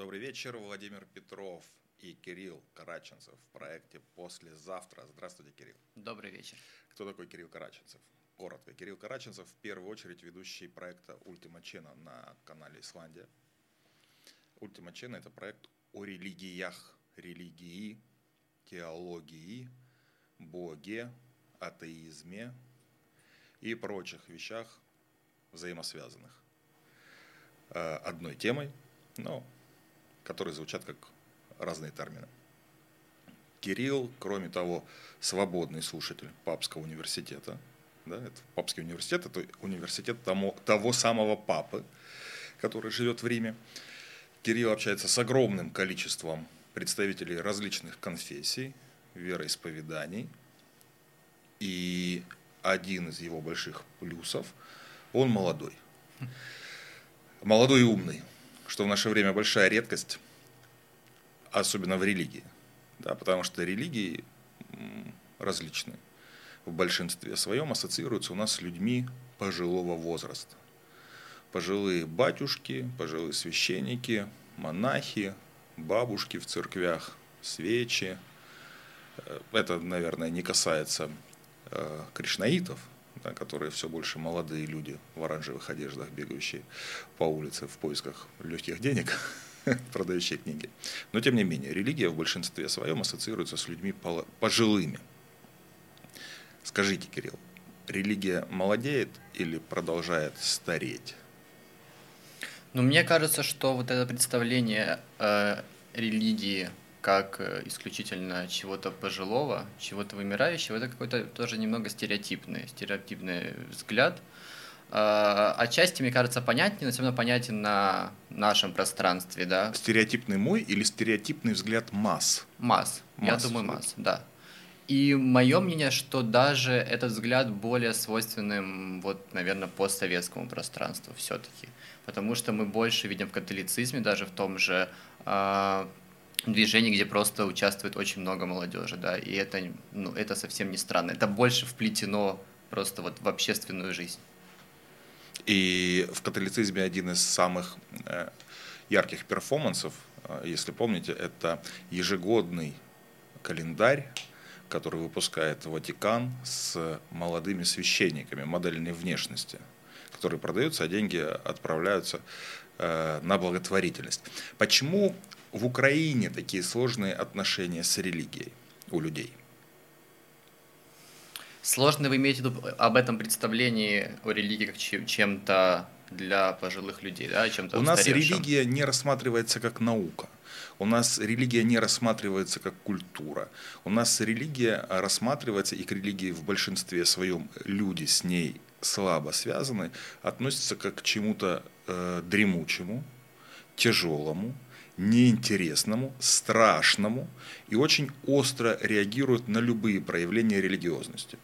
Добрый вечер, Владимир Петров и Кирилл Караченцев в проекте «Послезавтра». Здравствуйте, Кирилл. Добрый вечер. Кто такой Кирилл Караченцев? Коротко. Кирилл Караченцев в первую очередь ведущий проекта «Ультима Чена» на канале «Исландия». «Ультима Чена» — это проект о религиях, религии, теологии, боге, атеизме и прочих вещах взаимосвязанных э, одной темой, но которые звучат как разные термины. Кирилл, кроме того, свободный слушатель Папского университета. Да, это Папский университет – это университет тому, того самого папы, который живет в Риме. Кирилл общается с огромным количеством представителей различных конфессий, вероисповеданий. И один из его больших плюсов – он молодой. Молодой и умный, что в наше время большая редкость, особенно в религии. Да, потому что религии различные в большинстве своем ассоциируются у нас с людьми пожилого возраста. Пожилые батюшки, пожилые священники, монахи, бабушки в церквях, свечи. Э, это, наверное, не касается э, кришнаитов, да, которые все больше молодые люди в оранжевых одеждах, бегающие по улице в поисках легких денег, продающие книги. Но, тем не менее, религия в большинстве своем ассоциируется с людьми пожилыми. Скажите, Кирилл, религия молодеет или продолжает стареть? Ну, мне кажется, что вот это представление э, религии как э, исключительно чего-то пожилого, чего-то вымирающего, это какой-то тоже немного стереотипный, стереотипный взгляд. А, отчасти, мне кажется, понятнее, но все равно понятен на нашем пространстве, да. Стереотипный мой или стереотипный взгляд масс? Масс, масс я думаю, масс, да. И мое мнение, что даже этот взгляд более свойственным, вот, наверное, постсоветскому пространству все-таки. Потому что мы больше видим в католицизме, даже в том же движении, где просто участвует очень много молодежи, да, и это, ну, это совсем не странно. Это больше вплетено просто вот в общественную жизнь. И в католицизме один из самых э, ярких перформансов, э, если помните, это ежегодный календарь, который выпускает Ватикан с молодыми священниками модельной внешности, которые продаются, а деньги отправляются э, на благотворительность. Почему в Украине такие сложные отношения с религией у людей? Сложно вы имеете в виду об этом представлении о религии как чем-то для пожилых людей, да, чем-то У нас религия не рассматривается как наука. У нас религия не рассматривается как культура. У нас религия рассматривается, и к религии в большинстве своем люди с ней слабо связаны, относятся как к чему-то э, дремучему, тяжелому, неинтересному, страшному и очень остро реагируют на любые проявления религиозности.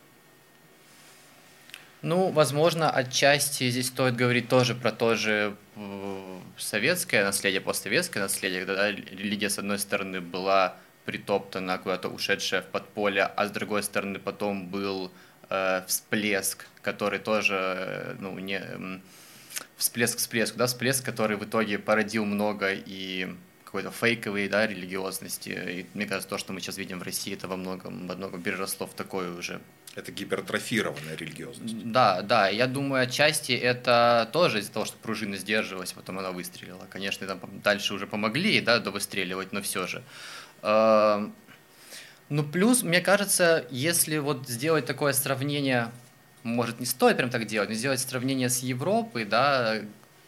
Ну, возможно, отчасти здесь стоит говорить тоже про то же э, советское наследие, постсоветское наследие, когда религия, с одной стороны, была притоптана, куда-то ушедшая в подполье, а с другой стороны, потом был э, всплеск, который тоже, э, ну, не... Э, всплеск всплеск, да, всплеск, который в итоге породил много и какой-то фейковой, да, религиозности. И мне кажется, то, что мы сейчас видим в России, это во многом, во многом переросло в такое уже это гипертрофированная религиозность. Да, да. Я думаю, отчасти это тоже из-за того, что пружина сдерживалась, потом она выстрелила. Конечно, там дальше уже помогли, да, довыстреливать, но все же. Эм, ну, плюс, мне кажется, если вот сделать такое сравнение, может, не стоит прям так делать, но сделать сравнение с Европой, да,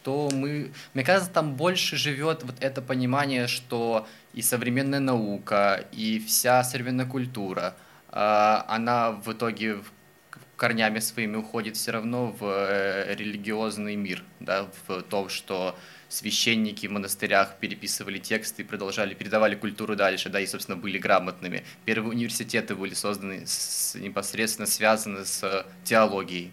то мы, мне кажется, там больше живет вот это понимание, что и современная наука, и вся современная культура, а, она в итоге корнями своими уходит все равно в э, религиозный мир, да, в том, что священники в монастырях переписывали тексты и продолжали, передавали культуру дальше, да, и, собственно, были грамотными. Первые университеты были созданы с, непосредственно связаны с теологией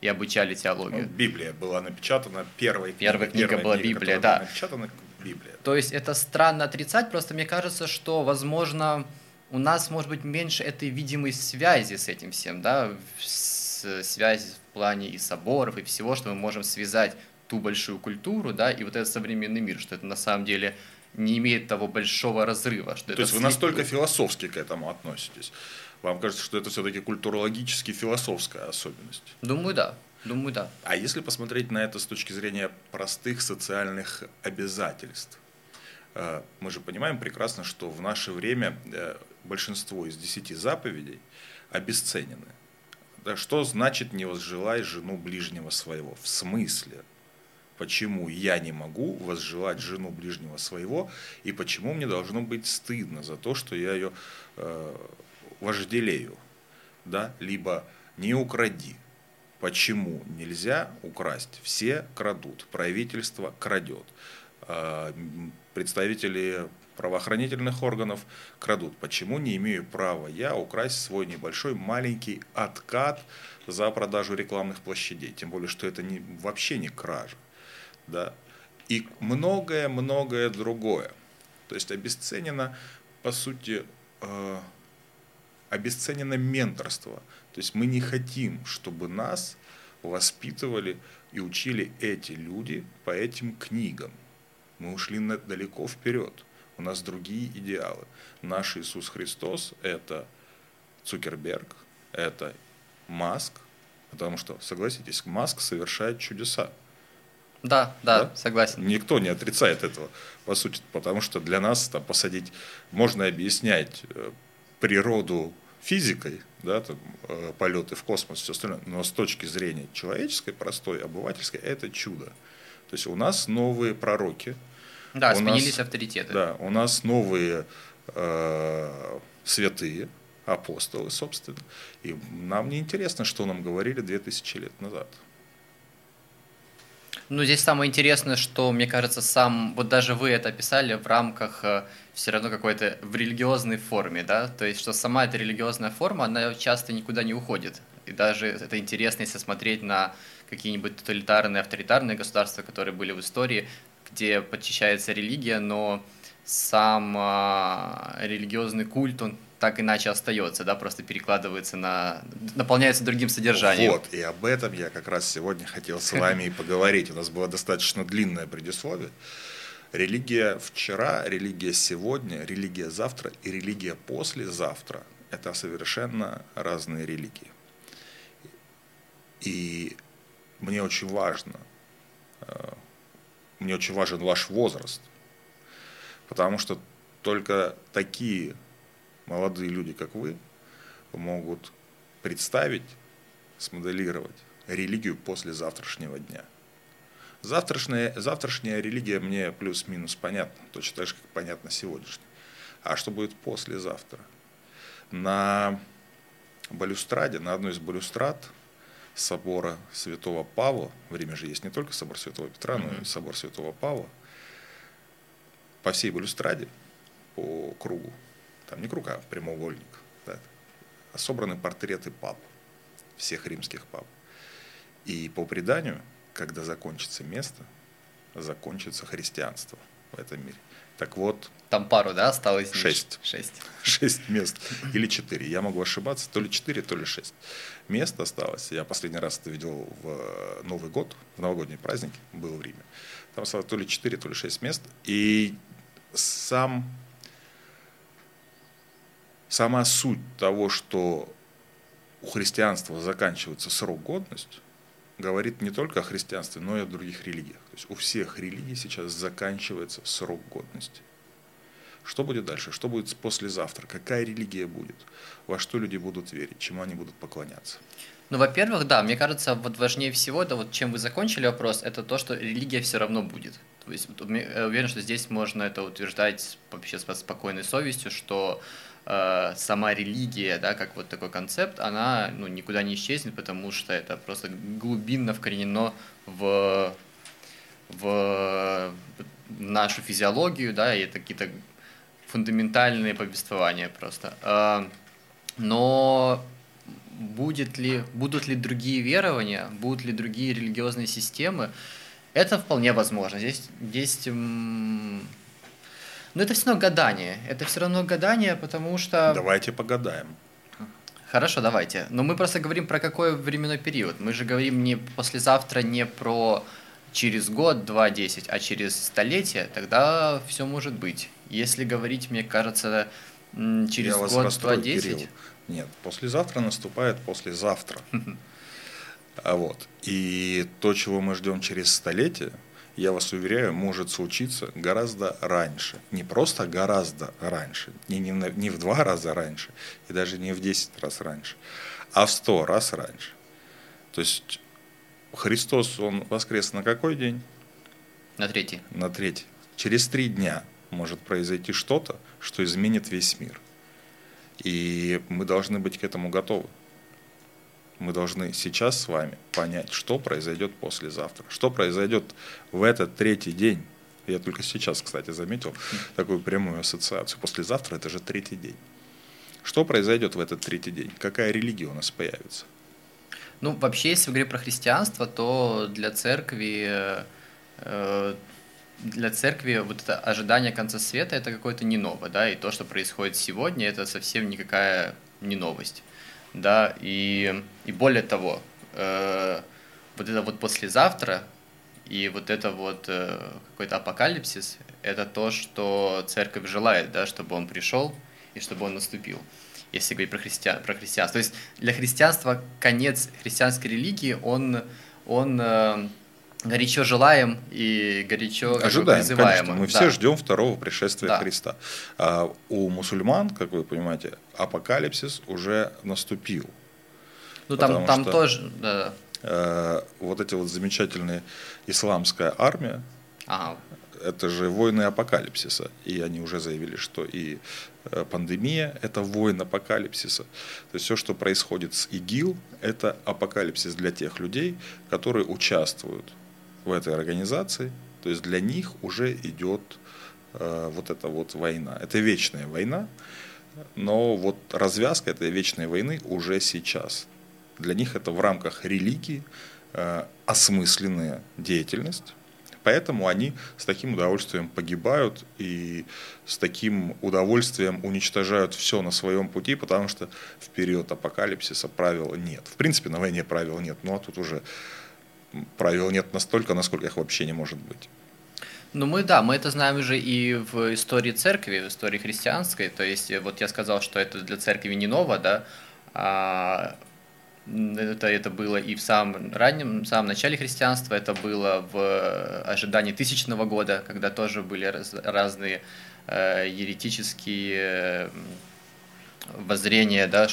и обучали теологию. Ну, Библия была напечатана, первой Первая книга, первая была книга, Библия, да. Была напечатана Библия. То есть это странно отрицать, просто мне кажется, что, возможно, у нас, может быть, меньше этой видимой связи с этим всем, да, с, связи в плане и соборов, и всего, что мы можем связать ту большую культуру, да, и вот этот современный мир, что это на самом деле не имеет того большого разрыва. Что То это есть вы настолько философски к этому относитесь? Вам кажется, что это все-таки культурологически философская особенность? Думаю, да. Думаю, да. А если посмотреть на это с точки зрения простых социальных обязательств, э, мы же понимаем прекрасно, что в наше время э, большинство из десяти заповедей обесценены. Что значит не возжелай жену ближнего своего? В смысле? Почему я не могу возжелать жену ближнего своего, и почему мне должно быть стыдно за то, что я ее э, вожделею? Да? Либо не укради. Почему нельзя украсть? Все крадут, правительство крадет, э, представители правоохранительных органов крадут. Почему не имею права я украсть свой небольшой маленький откат за продажу рекламных площадей? Тем более, что это не, вообще не кража. Да? И многое-многое другое. То есть обесценено, по сути, э, обесценено менторство. То есть мы не хотим, чтобы нас воспитывали и учили эти люди по этим книгам. Мы ушли далеко вперед. У нас другие идеалы. Наш Иисус Христос – это Цукерберг, это Маск, потому что, согласитесь, Маск совершает чудеса. Да, да, Да? согласен. Никто не отрицает этого, по сути, потому что для нас там, посадить, можно объяснять э, природу физикой, да, там, э, полеты в космос, все остальное, но с точки зрения человеческой, простой, обывательской, это чудо. То есть у нас новые пророки, Да, у сменились нас- авторитеты. да, у нас новые э, святые, апостолы, собственно, и нам не интересно, что нам говорили 2000 лет назад. Ну, здесь самое интересное, что, мне кажется, сам, вот даже вы это описали в рамках все равно какой-то в религиозной форме, да, то есть, что сама эта религиозная форма, она часто никуда не уходит. И даже это интересно, если смотреть на какие-нибудь тоталитарные, авторитарные государства, которые были в истории, где подчищается религия, но сам а, религиозный культ, он так иначе остается, да, просто перекладывается на, наполняется другим содержанием. Вот, и об этом я как раз сегодня хотел с вами и поговорить. У нас было достаточно длинное предисловие. Религия вчера, религия сегодня, религия завтра и религия послезавтра – это совершенно разные религии. И мне очень важно, э, мне очень важен ваш возраст, потому что только такие молодые люди, как вы, могут представить, смоделировать религию после завтрашнего дня. Завтрашняя, завтрашняя религия мне плюс-минус понятна, точно так же, как понятно сегодняшняя. А что будет послезавтра? На балюстраде, на одной из балюстрад собора Святого Павла, в Риме же есть не только собор Святого Петра, но и собор Святого Павла, по всей балюстраде, по кругу, там не круг, а прямоугольник, да, собраны портреты пап, всех римских пап. И по преданию, когда закончится место, закончится христианство в этом мире. Так вот, Там пару, да, осталось? Шесть. Шесть. шесть мест или четыре. Я могу ошибаться, то ли четыре, то ли шесть. Мест осталось. Я последний раз это видел в Новый год, в новогодний праздник, был в Риме. Там осталось то ли четыре, то ли шесть мест. И сам, сама суть того, что у христианства заканчивается срок годности, говорит не только о христианстве, но и о других религиях. То есть у всех религий сейчас заканчивается срок годности. Что будет дальше? Что будет послезавтра? Какая религия будет? Во что люди будут верить? Чему они будут поклоняться? Ну, во-первых, да, мне кажется, вот важнее всего, да, вот чем вы закончили вопрос, это то, что религия все равно будет. Я уверен, что здесь можно это утверждать вообще с спокойной совестью, что э, сама религия, да, как вот такой концепт, она ну, никуда не исчезнет, потому что это просто глубинно вкоренено в, в нашу физиологию, да, и это какие-то фундаментальные повествования просто. А, Но будет ли, будут ли другие верования, будут ли другие религиозные системы, это вполне возможно. Здесь м, Но это все равно гадание. Это все равно гадание, потому что... Давайте погадаем. Хорошо, давайте. Но мы просто говорим про какой временной период. Мы же говорим не послезавтра, не про через год, два, десять, а через столетие, тогда все может быть. Если говорить, мне кажется, через Я год, два, десять. Нет, послезавтра наступает послезавтра. А вот. И то, чего мы ждем через столетие, я вас уверяю, может случиться гораздо раньше. Не просто гораздо раньше, не, не, не в два раза раньше, и даже не в десять раз раньше, а в сто раз раньше. То есть Христос, Он воскрес на какой день? На третий. На третий. Через три дня может произойти что-то, что изменит весь мир. И мы должны быть к этому готовы. Мы должны сейчас с вами понять, что произойдет послезавтра, что произойдет в этот третий день. Я только сейчас, кстати, заметил такую прямую ассоциацию. Послезавтра это же третий день. Что произойдет в этот третий день? Какая религия у нас появится? Ну, вообще, если говорить про христианство, то для церкви э, для церкви вот это ожидание конца света это какое-то не новое, да, и то, что происходит сегодня, это совсем никакая не новость, да, и, и более того, э, вот это вот послезавтра и вот это вот э, какой-то апокалипсис, это то, что церковь желает, да, чтобы он пришел и чтобы он наступил, если говорить про, христиан, про христианство. То есть для христианства конец христианской религии, он, он э, горячо желаем и горячо Ожидаем, призываем. Конечно. Мы да. все ждем второго пришествия да. Христа. А у мусульман, как вы понимаете, апокалипсис уже наступил. Ну там, там что, тоже. Да. Э, вот эти вот замечательные исламская армия. Ага. Это же войны апокалипсиса. И они уже заявили, что и э, пандемия – это война апокалипсиса. То есть все, что происходит с ИГИЛ, это апокалипсис для тех людей, которые участвуют в этой организации, то есть для них уже идет э, вот эта вот война. Это вечная война, но вот развязка этой вечной войны уже сейчас. Для них это в рамках религии э, осмысленная деятельность, поэтому они с таким удовольствием погибают и с таким удовольствием уничтожают все на своем пути, потому что в период апокалипсиса правил нет. В принципе, на войне правил нет, ну а тут уже правил нет настолько, насколько их вообще не может быть. Ну мы да, мы это знаем уже и в истории церкви, в истории христианской. То есть вот я сказал, что это для церкви не ново, да, а это, это было и в самом раннем, в самом начале христианства, это было в ожидании тысячного года, когда тоже были раз, разные э, еретические воззрения, да,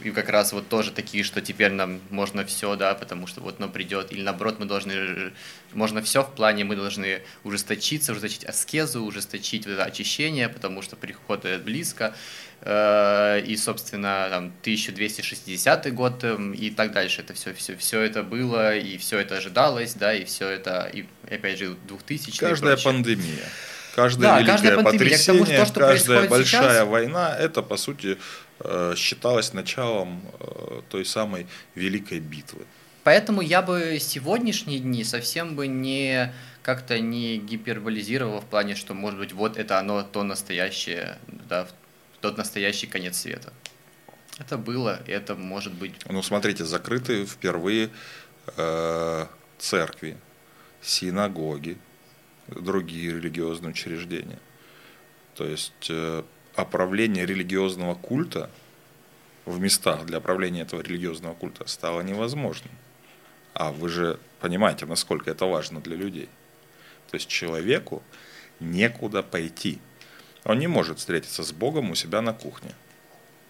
и как раз вот тоже такие, что теперь нам можно все, да, потому что вот нам придет, или наоборот мы должны, можно все в плане, мы должны ужесточиться, ужесточить аскезу, ужесточить вот это очищение, потому что приход близко, э, и, собственно, там, 1260 год эм, и так дальше, это все, все, все это было, и все это ожидалось, да, и все это, и опять же, 2000 Каждая пандемия. Каждое да, великое каждая потрясение, тому, то, что каждая большая сейчас... война, это, по сути, э, считалось началом э, той самой великой битвы. Поэтому я бы сегодняшние дни совсем бы не как-то не гиперболизировал в плане, что, может быть, вот это оно, то настоящее, да, тот настоящий конец света. Это было, это может быть... Ну, смотрите, закрыты впервые э, церкви, синагоги, другие религиозные учреждения. То есть э, оправление религиозного культа в местах для оправления этого религиозного культа стало невозможным. А вы же понимаете, насколько это важно для людей. То есть человеку некуда пойти. Он не может встретиться с Богом у себя на кухне.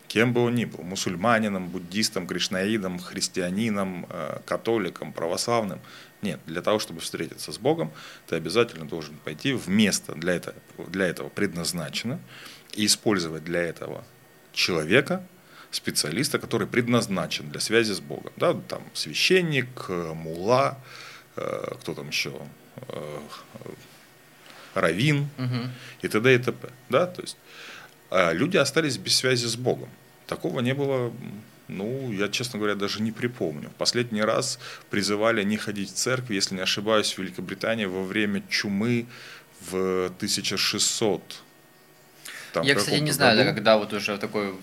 Кем бы он ни был, мусульманином, буддистом, кришнаидом, христианином, э, католиком, православным – нет, для того, чтобы встретиться с Богом, ты обязательно должен пойти в место для этого, для этого предназначено и использовать для этого человека, специалиста, который предназначен для связи с Богом. Да, там священник, э, мула, э, кто там еще, э, равин угу. и т.д. и т.п. Да, то есть а люди остались без связи с Богом. Такого не было ну, я, честно говоря, даже не припомню. Последний раз призывали не ходить в церковь, если не ошибаюсь, в Великобритании во время чумы в 1600. Там, я, кстати, не знаю, да, когда вот уже в такой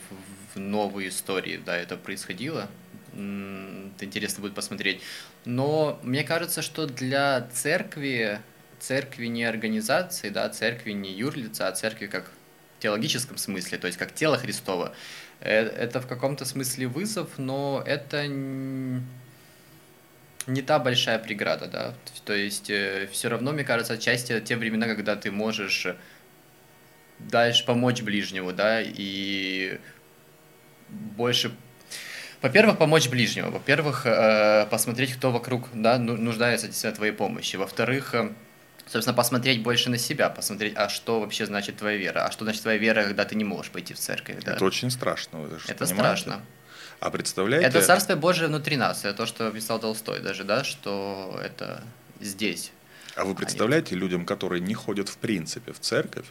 в новой истории, да, это происходило. это интересно будет посмотреть. Но мне кажется, что для церкви, церкви не организации, да, церкви не юрлица, а церкви как в теологическом смысле, то есть как тело Христова, это в каком-то смысле вызов, но это не та большая преграда, да. То есть э, все равно, мне кажется, отчасти те времена, когда ты можешь дальше помочь ближнему, да, и больше во-первых, помочь ближнему. Во-первых, э, посмотреть, кто вокруг да, ну, нуждается действительно твоей помощи. Во-вторых, э, собственно, посмотреть больше на себя, посмотреть, а что вообще значит твоя вера, а что значит твоя вера, когда ты не можешь пойти в церковь. Да? Это очень страшно. Вы это понимаете? страшно. А представляете... Это царство Божие внутри нас, это то, что писал Толстой даже, да, что это здесь. А вы представляете они... людям, которые не ходят в принципе в церковь,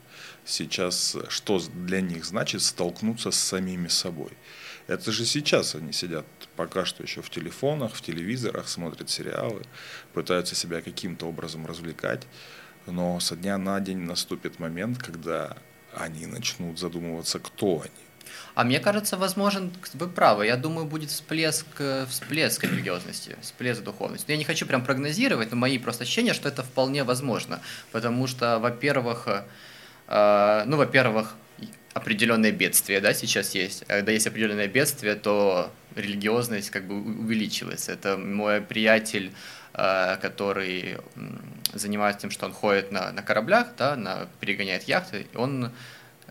сейчас что для них значит столкнуться с самими собой? Это же сейчас они сидят пока что еще в телефонах, в телевизорах, смотрят сериалы, пытаются себя каким-то образом развлекать, но со дня на день наступит момент, когда они начнут задумываться, кто они. А мне кажется, возможен, вы правы, я думаю, будет всплеск, всплеск религиозности, всплеск духовности. Я не хочу прям прогнозировать, но мои просто ощущения, что это вполне возможно. Потому что, во-первых, э, ну, во-первых, определенное бедствие, да, сейчас есть. А когда есть определенное бедствие, то религиозность как бы увеличивается. Это мой приятель, э, который занимается тем, что он ходит на, на кораблях, да, на, перегоняет яхты, он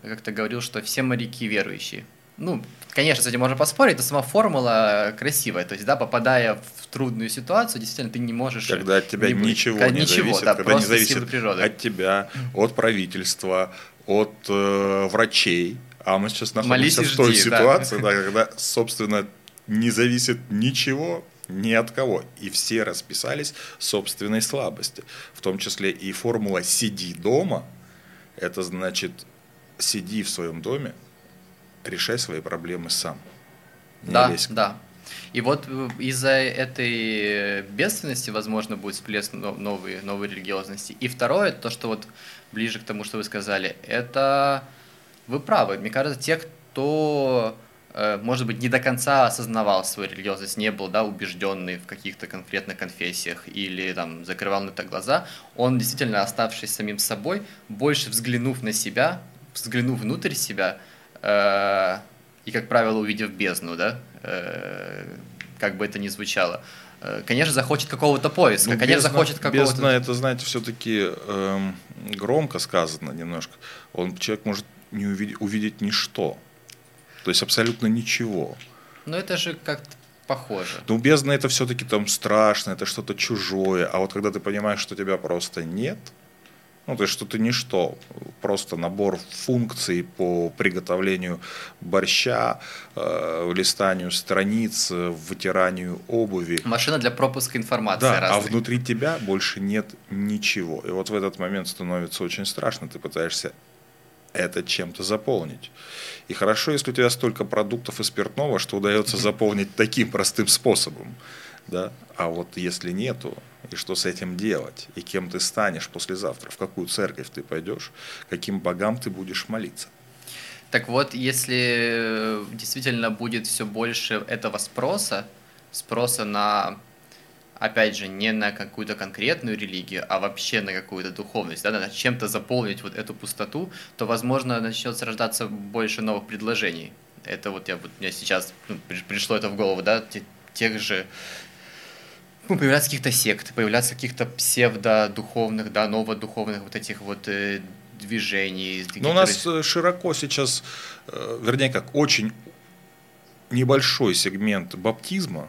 как-то говорил, что все моряки верующие. Ну, конечно, с этим можно поспорить, но сама формула красивая. То есть, да, попадая в трудную ситуацию, действительно, ты не можешь... Когда от тебя не, ничего не ничего, зависит, да, когда не зависит от тебя, от правительства, от э, врачей. А мы сейчас находимся Молись в той жди, ситуации, да. Да, когда, собственно, не зависит ничего ни от кого. И все расписались собственной слабости. В том числе и формула «сиди дома» – это значит сиди в своем доме, решай свои проблемы сам. Не да, лезь. да. И вот э, из-за этой бедственности, возможно, будет всплеск новой, новой религиозности. И второе, то, что вот ближе к тому, что вы сказали, это вы правы. Мне кажется, те, кто, э, может быть, не до конца осознавал свою религиозность, не был да, убежденный в каких-то конкретных конфессиях или там, закрывал на это глаза, он действительно, оставшись самим собой, больше взглянув на себя, взглянув внутрь себя, и, как правило, увидев бездну, да, э, как бы это ни звучало, э, конечно, захочет какого-то поиска, ну, конечно, бездна, захочет какого-то... Бездна, это, знаете, все-таки эм, громко сказано немножко. Он, человек может не увидеть, увидеть ничто, то есть абсолютно ничего. Но это же как-то похоже. Ну, бездна это все-таки там страшно, это что-то чужое, а вот когда ты понимаешь, что тебя просто нет – ну, то есть что-то ничто, просто набор функций по приготовлению борща, э, листанию страниц, вытиранию обуви. Машина для пропуска информации. Да, разной. а внутри тебя больше нет ничего. И вот в этот момент становится очень страшно, ты пытаешься это чем-то заполнить. И хорошо, если у тебя столько продуктов и спиртного, что удается заполнить таким простым способом. Да? А вот если нету, и что с этим делать, и кем ты станешь послезавтра, в какую церковь ты пойдешь, каким богам ты будешь молиться. Так вот, если действительно будет все больше этого спроса, спроса на, опять же, не на какую-то конкретную религию, а вообще на какую-то духовность, да, на чем-то заполнить вот эту пустоту, то, возможно, начнет рождаться больше новых предложений. Это вот я вот мне сейчас ну, пришло это в голову, да, тех же ну, появляться каких-то сект, появляться каких-то псевдодуховных, да, новодуховных вот этих вот э, движений. Ну, у нас э, широко сейчас, э, вернее как, очень небольшой сегмент баптизма,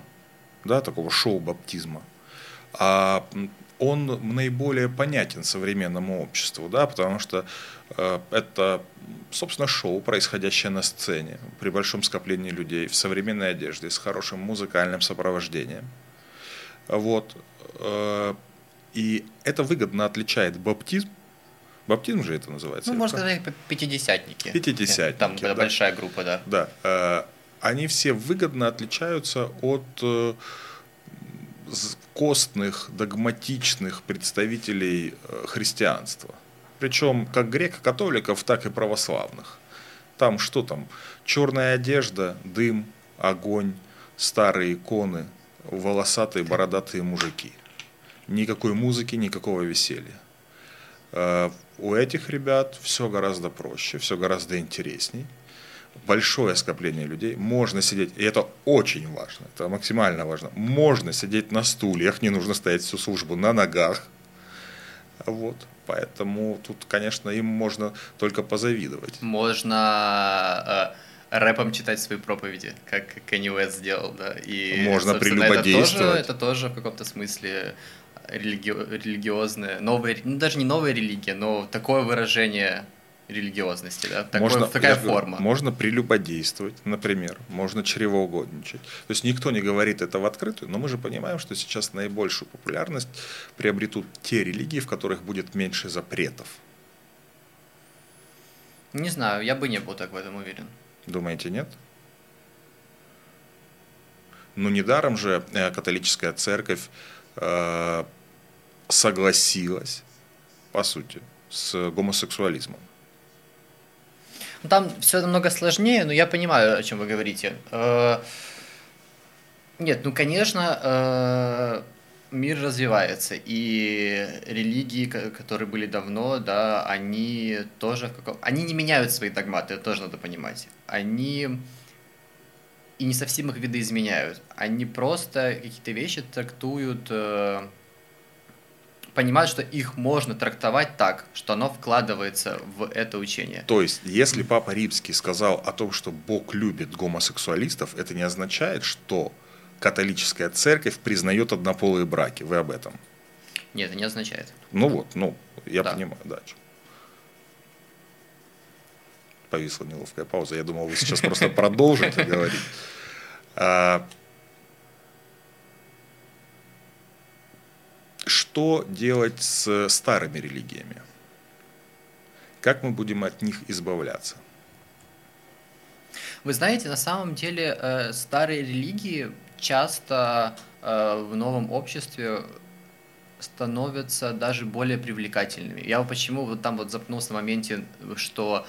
да, такого шоу-баптизма, а он наиболее понятен современному обществу, да, потому что э, это, собственно, шоу, происходящее на сцене, при большом скоплении людей, в современной одежде, с хорошим музыкальным сопровождением. Вот. Э, и это выгодно отличает баптизм. Баптизм же это называется. Ну, можно сказать, пятидесятники. Пятидесятники. Там да. большая группа, да. Да. Э, они все выгодно отличаются от э, костных, догматичных представителей христианства. Причем как греко-католиков, так и православных. Там что там? Черная одежда, дым, огонь, старые иконы, волосатые бородатые мужики. Никакой музыки, никакого веселья. Э, у этих ребят все гораздо проще, все гораздо интересней. Большое скопление людей. Можно сидеть, и это очень важно, это максимально важно. Можно сидеть на стульях, не нужно стоять всю службу на ногах. Вот. Поэтому тут, конечно, им можно только позавидовать. Можно э, рэпом читать свои проповеди, как Кенни Уэст сделал, да. И, можно прелюбодействовать. Это тоже, это тоже в каком-то смысле религи... религиозная, новая, ну, даже не новая религия, но такое выражение религиозности, да? Такое, можно, такая форма. Можно прелюбодействовать, например, можно чревоугодничать. То есть никто не говорит это в открытую, но мы же понимаем, что сейчас наибольшую популярность приобретут те религии, в которых будет меньше запретов. Не знаю, я бы не был так в этом уверен. Думаете, нет? Ну, недаром же э, католическая церковь э, согласилась, по сути, с гомосексуализмом. Ну, там все намного сложнее, но я понимаю, о чем вы говорите. Э, нет, ну, конечно, мир развивается, и религии, которые были давно, да, они тоже, они не меняют свои догматы, это тоже надо понимать. Они и не совсем их видоизменяют. Они просто какие-то вещи трактуют э, понимают, что их можно трактовать так, что оно вкладывается в это учение. То есть, если Папа Римский сказал о том, что Бог любит гомосексуалистов, это не означает, что католическая церковь признает однополые браки. Вы об этом? Нет, это не означает. Ну вот, ну, я да. понимаю, да. Повисла неловкая пауза. Я думал, вы сейчас просто продолжите говорить. А, что делать с старыми религиями? Как мы будем от них избавляться? Вы знаете, на самом деле э, старые религии часто э, в новом обществе становятся даже более привлекательными. Я почему вот там вот запнулся на моменте, что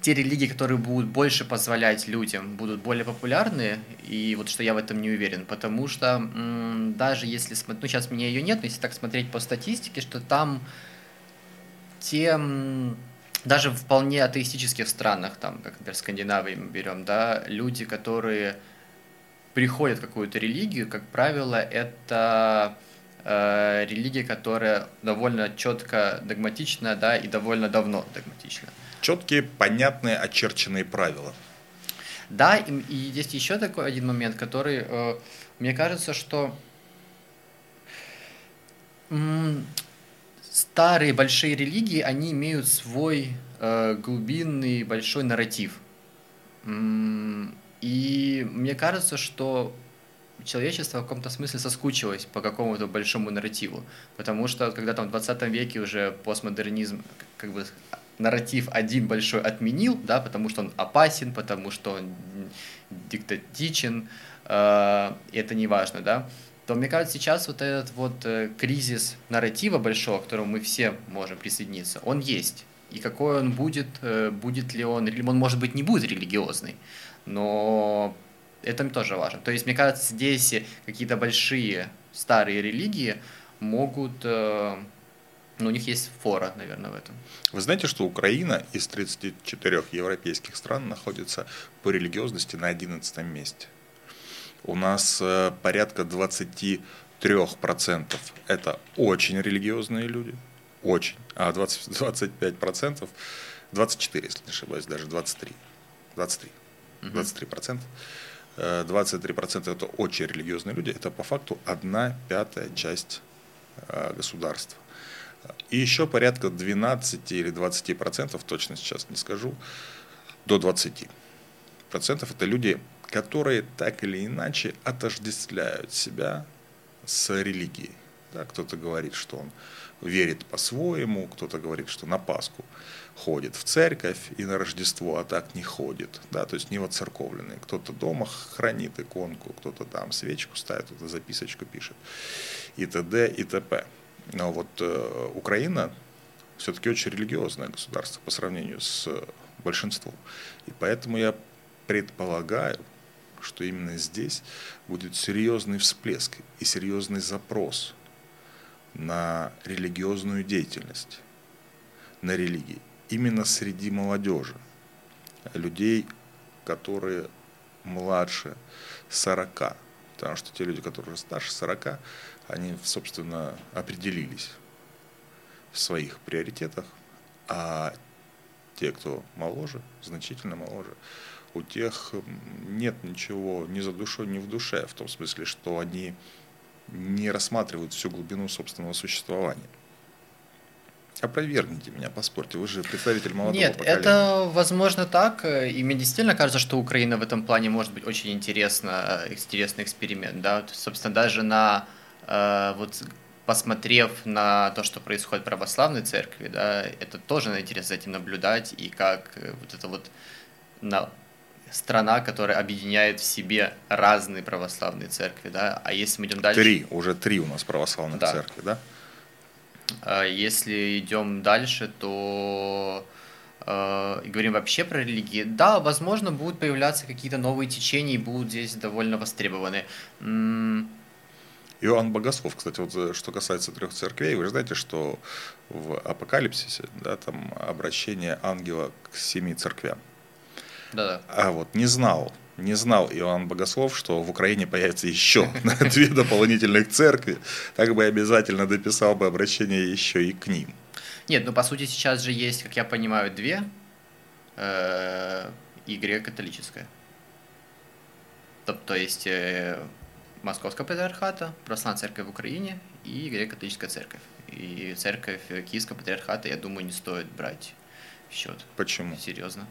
те религии, которые будут больше позволять людям, будут более популярны, и вот что я в этом не уверен, потому что м, даже если смотреть, ну сейчас меня ее нет, но если так смотреть по статистике, что там те, даже в вполне атеистических странах, там, как, например, Скандинавии мы берем, да, люди, которые приходят в какую-то религию, как правило, это э, религия, которая довольно четко догматична, да, и довольно давно догматична четкие, понятные, очерченные правила. Да, и, и есть еще такой один момент, который, э, мне кажется, что старые большие религии, они имеют свой э, глубинный большой нарратив. М, и мне кажется, что человечество в каком-то смысле соскучилось по какому-то большому нарративу. Потому что когда там в 20 веке уже постмодернизм как бы нарратив один большой отменил, да, потому что он опасен, потому что он диктатичен, э, это не важно, да, то мне кажется, сейчас вот этот вот э, кризис нарратива большого, к которому мы все можем присоединиться, он есть. И какой он будет, э, будет ли он, он может быть не будет религиозный, но это тоже важно. То есть, мне кажется, здесь какие-то большие старые религии могут э, ну, у них есть фора, наверное, в этом. Вы знаете, что Украина из 34 европейских стран находится по религиозности на 11 месте. У нас э, порядка 23% это очень религиозные люди, очень, а 20, 25%, 24, если не ошибаюсь, даже 23, 23, 23 процента. 23% это очень религиозные люди, это по факту одна пятая часть э, государства. И еще порядка 12 или 20 процентов, точно сейчас не скажу, до 20 процентов это люди, которые так или иначе отождествляют себя с религией. Да, кто-то говорит, что он верит по-своему, кто-то говорит, что на Пасху ходит в церковь и на Рождество, а так не ходит. Да, то есть не воцерковленный. Кто-то дома хранит иконку, кто-то там свечку ставит, кто-то записочку пишет и т.д. и т.п. Но вот э, Украина все-таки очень религиозное государство по сравнению с большинством. И поэтому я предполагаю, что именно здесь будет серьезный всплеск и серьезный запрос на религиозную деятельность, на религии, именно среди молодежи, людей, которые младше 40, потому что те люди, которые старше 40, они, собственно, определились в своих приоритетах, а те, кто моложе, значительно моложе, у тех нет ничего ни за душой, ни в душе, в том смысле, что они не рассматривают всю глубину собственного существования. Опровергните меня, поспорьте, вы же представитель молодого Нет, поколения. это возможно так, и мне действительно кажется, что Украина в этом плане может быть очень интересно, интересный эксперимент, да, вот, собственно, даже на, э, вот, посмотрев на то, что происходит в православной церкви, да, это тоже интересно за этим наблюдать, и как э, вот это вот на, страна, которая объединяет в себе разные православные церкви, да, а если мы идем дальше... Три, уже три у нас православных Да. церкви, да? А Если идем дальше, то э, и говорим вообще про религии, да, возможно, будут появляться какие-то новые течения и будут здесь довольно востребованы. Иоанн Богослов, кстати, вот что касается трех церквей, вы же знаете, что в Апокалипсисе, да, там обращение ангела к семи церквям. Да-да. А вот не знал, не знал Иоанн Богослов, что в Украине появится еще две дополнительных церкви, так бы обязательно дописал бы обращение еще и к ним. Нет, ну по сути сейчас же есть, как я понимаю, две э, и греко-католическая. То, то есть э, Московского патриархата, Православная церковь в Украине и греко-католическая церковь. И церковь Киевского патриархата, я думаю, не стоит брать в счет. Почему? Серьезно.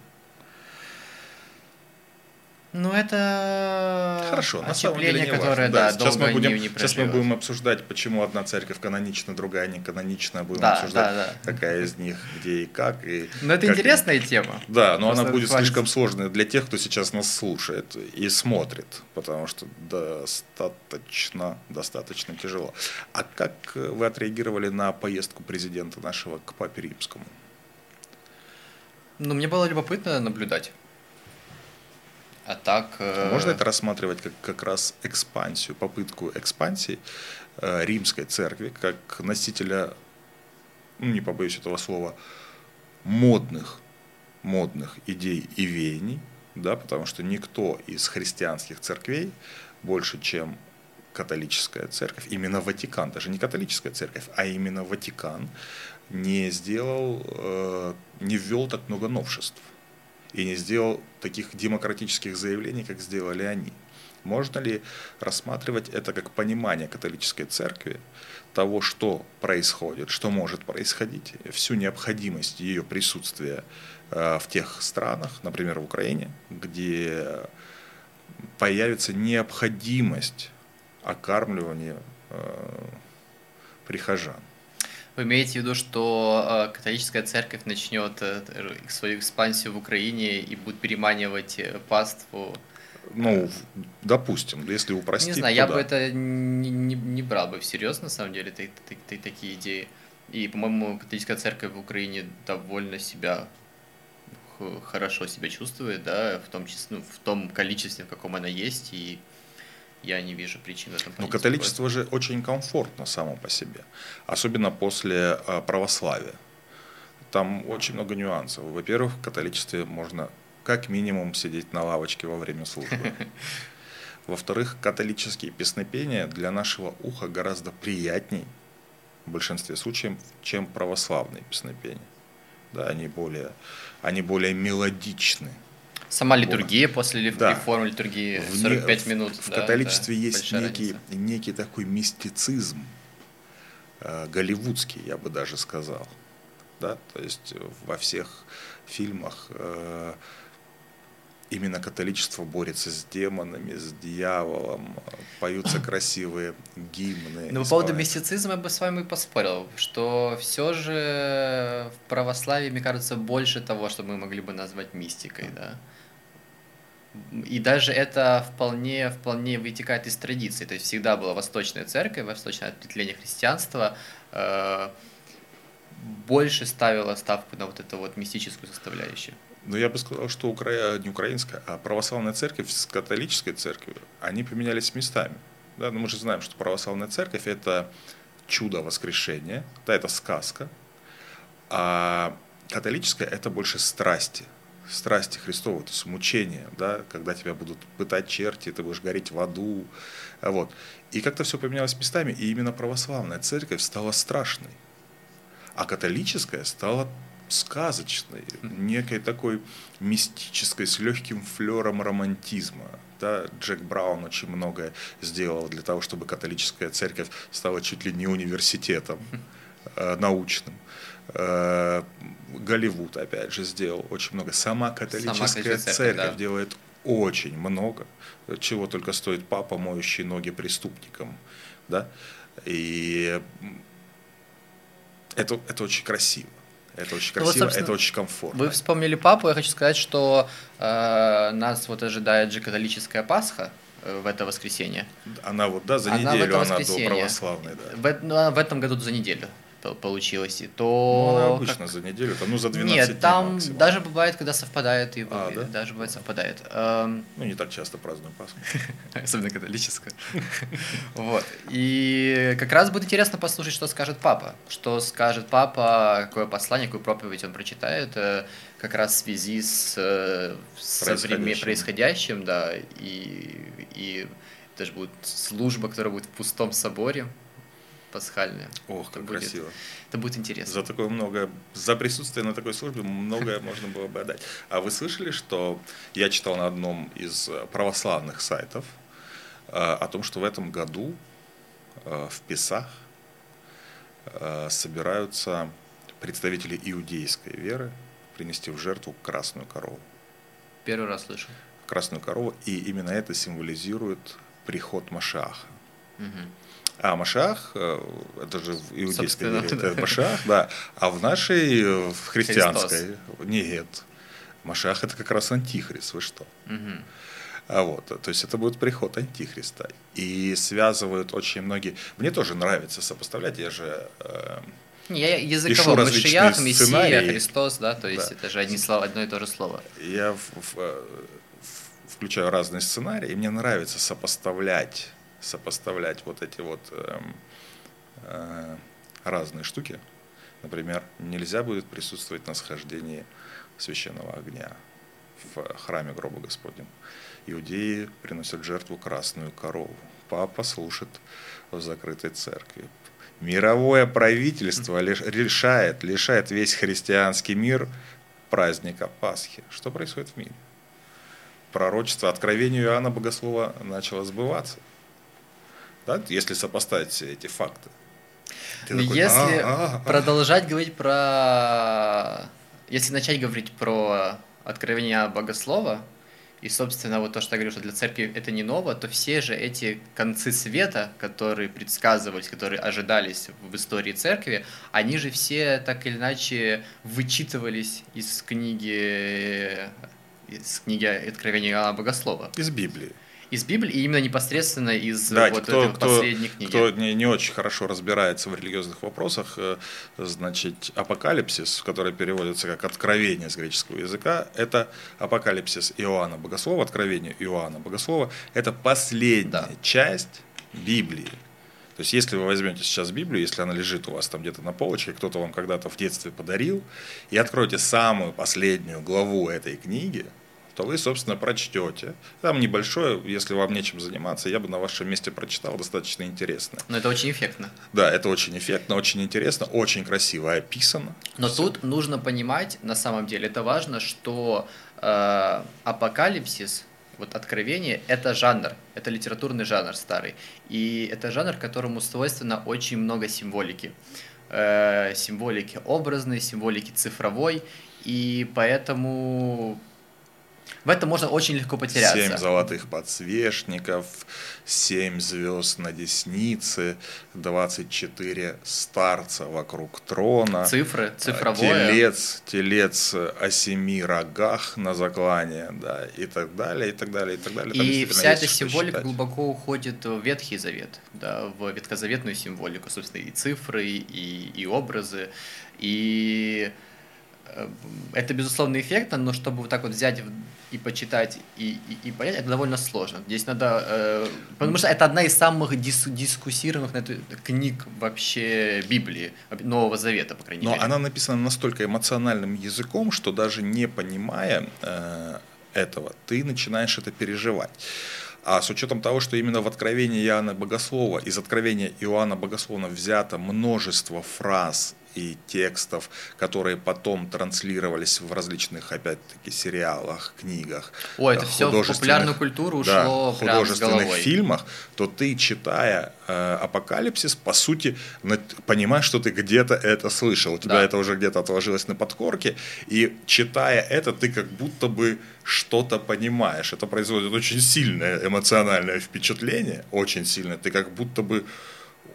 Ну, это Хорошо, на самом деле не которое, важно. да, сейчас, мы будем, не, не сейчас мы будем обсуждать, почему одна церковь канонична, другая не канонична. Будем Да, обсуждать, да, да. какая из них, где и как. И Но это как- интересная тема. Да, но Просто она будет хватит. слишком сложной для тех, кто сейчас нас слушает и смотрит, потому что достаточно, достаточно тяжело. А как вы отреагировали на поездку президента нашего к Папе Римскому? Ну, мне было любопытно наблюдать. А так... э, Можно это рассматривать как как раз экспансию, попытку экспансии э, римской церкви, как носителя, ну, не побоюсь этого слова, модных, модных идей и веяний, да, потому что никто из христианских церквей больше, чем католическая церковь, именно Ватикан, даже не католическая церковь, а именно Ватикан, не сделал, э, не ввел так много новшеств и не сделал таких демократических заявлений, как сделали они. Можно ли рассматривать это как понимание католической церкви того, что происходит, что может происходить, всю необходимость ее присутствия э, в тех странах, например, в Украине, где появится необходимость окармливания э, прихожан. Вы имеете в виду, что э, католическая церковь начнет э, свою экспансию в Украине и будет переманивать э, паству? Ну, допустим, если упростить, не знаю, я да. бы это не, не, не брал бы всерьез, на самом деле, та- та- та- такие идеи. И, по-моему, католическая церковь в Украине довольно себя хорошо себя чувствует, да, в том числе, ну, в том количестве, в каком она есть, и я не вижу причин в этом Но католичество же очень комфортно само по себе, особенно после а, православия. Там очень много нюансов. Во-первых, в католичестве можно как минимум сидеть на лавочке во время службы. Во-вторых, католические песнопения для нашего уха гораздо приятней в большинстве случаев, чем православные песнопения. Да, они более, они более мелодичны. Сама литургия после лиф- Да. реформы литургии В не- 45 минут. В да, католичестве есть некий, разница. некий такой мистицизм, э, голливудский, я бы даже сказал. Да? То есть во всех фильмах э, именно католичество борется с демонами, с дьяволом, поются красивые гимны. Ну, по поводу мистицизма я бы с вами поспорил, что все же в православии, мне кажется, больше того, что мы могли бы назвать мистикой, да. И даже это вполне, вполне вытекает из традиции. То есть всегда была восточная церковь, восточное ответвление христианства э, больше ставила ставку на вот эту вот мистическую составляющую. Ну, я бы сказал, что укра... не украинская, а православная церковь с католической церковью, они поменялись местами. Да, но мы же знаем, что православная церковь – это чудо воскрешения, да, это сказка, а католическая – это больше страсти, страсти Христова, то есть мучения, да, когда тебя будут пытать черти, ты будешь гореть в аду, вот. И как-то все поменялось местами, и именно православная церковь стала страшной, а католическая стала сказочной, некой такой мистической, с легким флером романтизма. Да, Джек Браун очень многое сделал для того, чтобы католическая церковь стала чуть ли не университетом э, научным. Э, Голливуд, опять же, сделал очень много. Сама католическая, Сама церковь, церковь да. делает очень много, чего только стоит папа, моющий ноги преступникам. Да? И это, это очень красиво. Это очень красиво, ну, вот, это очень комфортно. Вы вспомнили папу, я хочу сказать, что э, нас вот ожидает же католическая Пасха э, в это воскресенье. Она вот, да, за она неделю она до православной, да. В, ну, а в этом году за неделю получилось, то... Ну, она обычно как... за неделю, там, ну, за 12 Нет, там максимум. даже бывает, когда совпадает, и а, да? даже бывает совпадает. Ну, не так часто празднуем Пасху. Особенно католическую. Вот. И как раз будет интересно послушать, что скажет папа. Что скажет папа, какое послание, какую проповедь он прочитает, э, как раз в связи с, э, с происходящим. происходящим, да, и, и даже будет служба, которая будет в пустом соборе, пасхальные. Ох, как будет, красиво. Это будет интересно. За такое много, за присутствие на такой службе многое можно было бы отдать. А вы слышали, что я читал на одном из православных сайтов э, о том, что в этом году э, в Песах э, собираются представители иудейской веры принести в жертву красную корову. Первый раз слышу. Красную корову, и именно это символизирует приход Машаха. Угу. А Машах, э, это же в иудейской вере, это Машах, да. А в нашей, э, в христианской, Христос. нет. Машах это как раз антихрист, вы что? Угу. А вот, то есть это будет приход антихриста. И связывают очень многие... Мне тоже нравится сопоставлять, я же... Э, я языковой Машиях, Мессия, Христос, да, то есть да. это же одни слова, одно и то же слово. Я в, в, в, включаю разные сценарии, и мне нравится сопоставлять сопоставлять вот эти вот э, э, разные штуки. Например, нельзя будет присутствовать на схождении священного огня в храме гроба Господнем. Иудеи приносят жертву красную корову. Папа слушает в закрытой церкви. Мировое правительство решает, лишает весь христианский мир праздника Пасхи. Что происходит в мире? Пророчество, откровение Иоанна Богослова начало сбываться – да, если сопоставить все эти факты. Ты такой, если а, а, продолжать говорить про... Если начать говорить про откровение богослова, и, собственно, вот то, что я говорю, что для церкви это не ново, то все же эти концы света, которые предсказывались, которые ожидались в истории церкви, они же все так или иначе вычитывались из книги, из книги Откровения Богослова. Из Библии из Библии, и именно непосредственно из да, вот кто, этой кто, последней книги. Кто не, не очень хорошо разбирается в религиозных вопросах, э, значит, апокалипсис, который переводится как откровение с греческого языка, это апокалипсис Иоанна Богослова, откровение Иоанна Богослова, это последняя да. часть Библии. То есть, если вы возьмете сейчас Библию, если она лежит у вас там где-то на полочке, кто-то вам когда-то в детстве подарил, и откроете самую последнюю главу этой книги, то вы, собственно, прочтете. Там небольшое, если вам нечем заниматься, я бы на вашем месте прочитал, достаточно интересно. Но это очень эффектно. Да, это очень эффектно, очень интересно, очень красиво описано. Но Все. тут нужно понимать, на самом деле, это важно, что э, апокалипсис, вот откровение, это жанр, это литературный жанр старый. И это жанр, которому свойственно очень много символики. Э, символики образной, символики цифровой. И поэтому в этом можно очень легко потеряться. Семь золотых подсвечников, семь звезд на деснице, 24 старца вокруг трона. Цифры, цифровое. Телец, телец о семи рогах на заклане, да, и так далее, и так далее, и так далее. Там и вся эта символика глубоко уходит в Ветхий Завет, да, в ветхозаветную символику, собственно, и цифры, и, и образы, и это безусловно эффектно, но чтобы вот так вот взять и почитать и, и, и понять, это довольно сложно. Здесь надо, э, потому что это одна из самых дис, дискуссированных на эту, книг вообще Библии, Нового Завета, по крайней Но мере. она написана настолько эмоциональным языком, что даже не понимая э, этого, ты начинаешь это переживать. А с учетом того, что именно в Откровении Иоанна Богослова, из Откровения Иоанна Богослова взято множество фраз и текстов, которые потом транслировались в различных, опять-таки, сериалах, книгах. О, это все в популярную культуру ушло да, художественных фильмах, то ты, читая э, «Апокалипсис», по сути, понимаешь, что ты где-то это слышал, у тебя да. это уже где-то отложилось на подкорке, и читая это, ты как будто бы что-то понимаешь. Это производит очень сильное эмоциональное впечатление, очень сильное. Ты как будто бы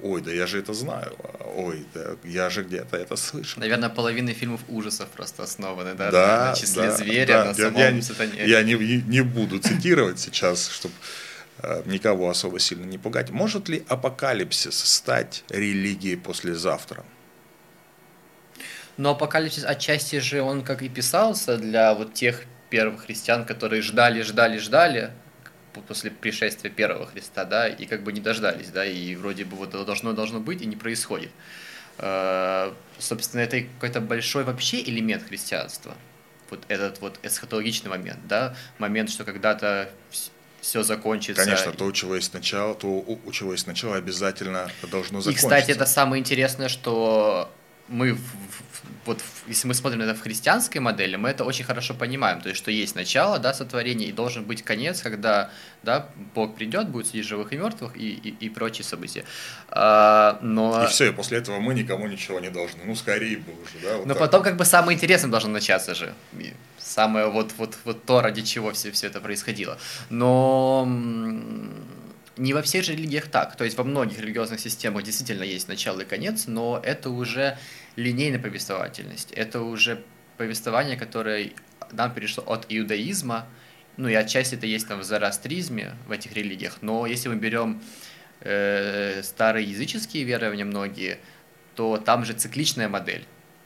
ой, да я же это знаю, ой, да я же где-то это слышал. Наверное, половина фильмов ужасов просто основаны, да, да на числе да, зверя, да, на самом я, сатане. Я не, не буду цитировать сейчас, чтобы э, никого особо сильно не пугать. Может ли апокалипсис стать религией послезавтра? Но апокалипсис отчасти же он как и писался для вот тех первых христиан, которые ждали, ждали, ждали, после пришествия первого Христа, да, и как бы не дождались, да, и вроде бы вот должно, должно быть, и не происходит. Э, собственно, это какой-то большой вообще элемент христианства, вот этот вот эсхатологичный момент, да, момент, что когда-то все закончится. Конечно, то, у чего есть начало, то, у чего есть начало, обязательно должно закончиться. И, кстати, это самое интересное, что мы в, вот если мы смотрим на это в христианской модели, мы это очень хорошо понимаем, то есть что есть начало, да, сотворения, и должен быть конец, когда, да, Бог придет, будет судить живых и мертвых и, и, и прочие события. А, но... И все, и после этого мы никому ничего не должны, ну скорее бы уже, да. Вот но так. потом как бы самое интересное должно начаться же, самое вот, вот, вот то, ради чего все, все это происходило. Но не во всех же религиях так. То есть во многих религиозных системах действительно есть начало и конец, но это уже линейная повествовательность. Это уже повествование, которое нам перешло от иудаизма, ну и отчасти это есть там в зороастризме, в этих религиях, но если мы берем э, старые языческие верования многие, то там же цикличная модель.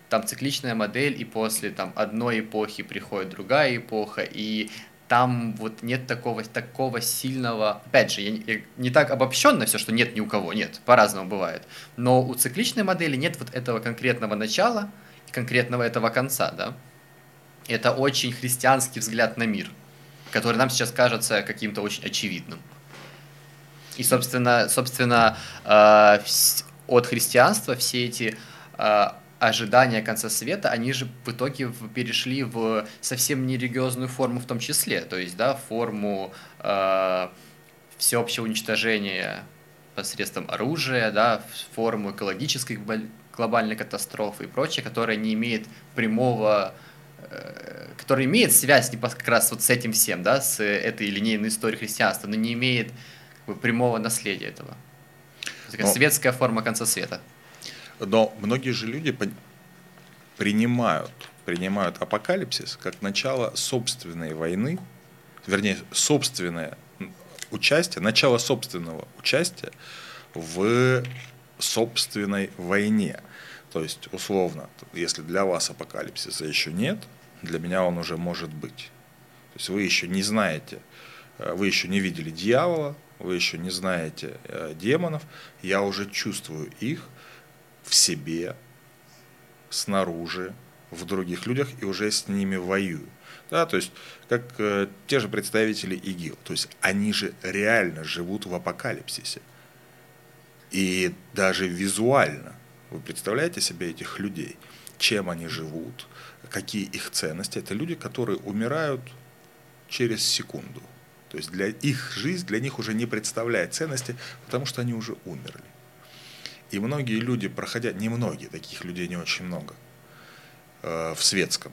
Там цикличная модель, и после там, одной эпохи приходит другая эпоха, и там вот нет такого, такого сильного, опять же, я я не так обобщенно все, что нет ни у кого, нет, по-разному бывает, но у цикличной модели нет вот этого конкретного начала, конкретного этого конца, да. Это очень христианский взгляд на мир, который нам сейчас кажется каким-то очень очевидным. И, собственно, собственно э, от христианства все эти э, ожидания конца света, они же в итоге перешли в совсем нерелигиозную форму в том числе, то есть, да, форму э, всеобщего уничтожения посредством оружия, да, форму экологической глобальной катастрофы и прочее, которая не имеет прямого э, которая имеет связь как раз вот с этим всем, да, с этой линейной историей христианства, но не имеет как бы, прямого наследия этого. Такая но... светская форма конца света. Но многие же люди принимают, принимают апокалипсис как начало собственной войны, вернее, собственное участие, начало собственного участия в собственной войне. То есть, условно, если для вас апокалипсиса еще нет, для меня он уже может быть. То есть вы еще не знаете, э, вы еще не видели дьявола, вы еще не знаете э, демонов, я уже чувствую их, в себе, снаружи, в других людях и уже с ними воюю. Да, то есть, как э, те же представители ИГИЛ. То есть, они же реально живут в апокалипсисе. И даже визуально. Вы представляете себе этих людей? Чем они живут? Какие их ценности? Это люди, которые умирают через секунду. То есть, для их жизнь, для них уже не представляет ценности, потому что они уже умерли. И многие люди, проходя, не многие, таких людей не очень много, э, в светском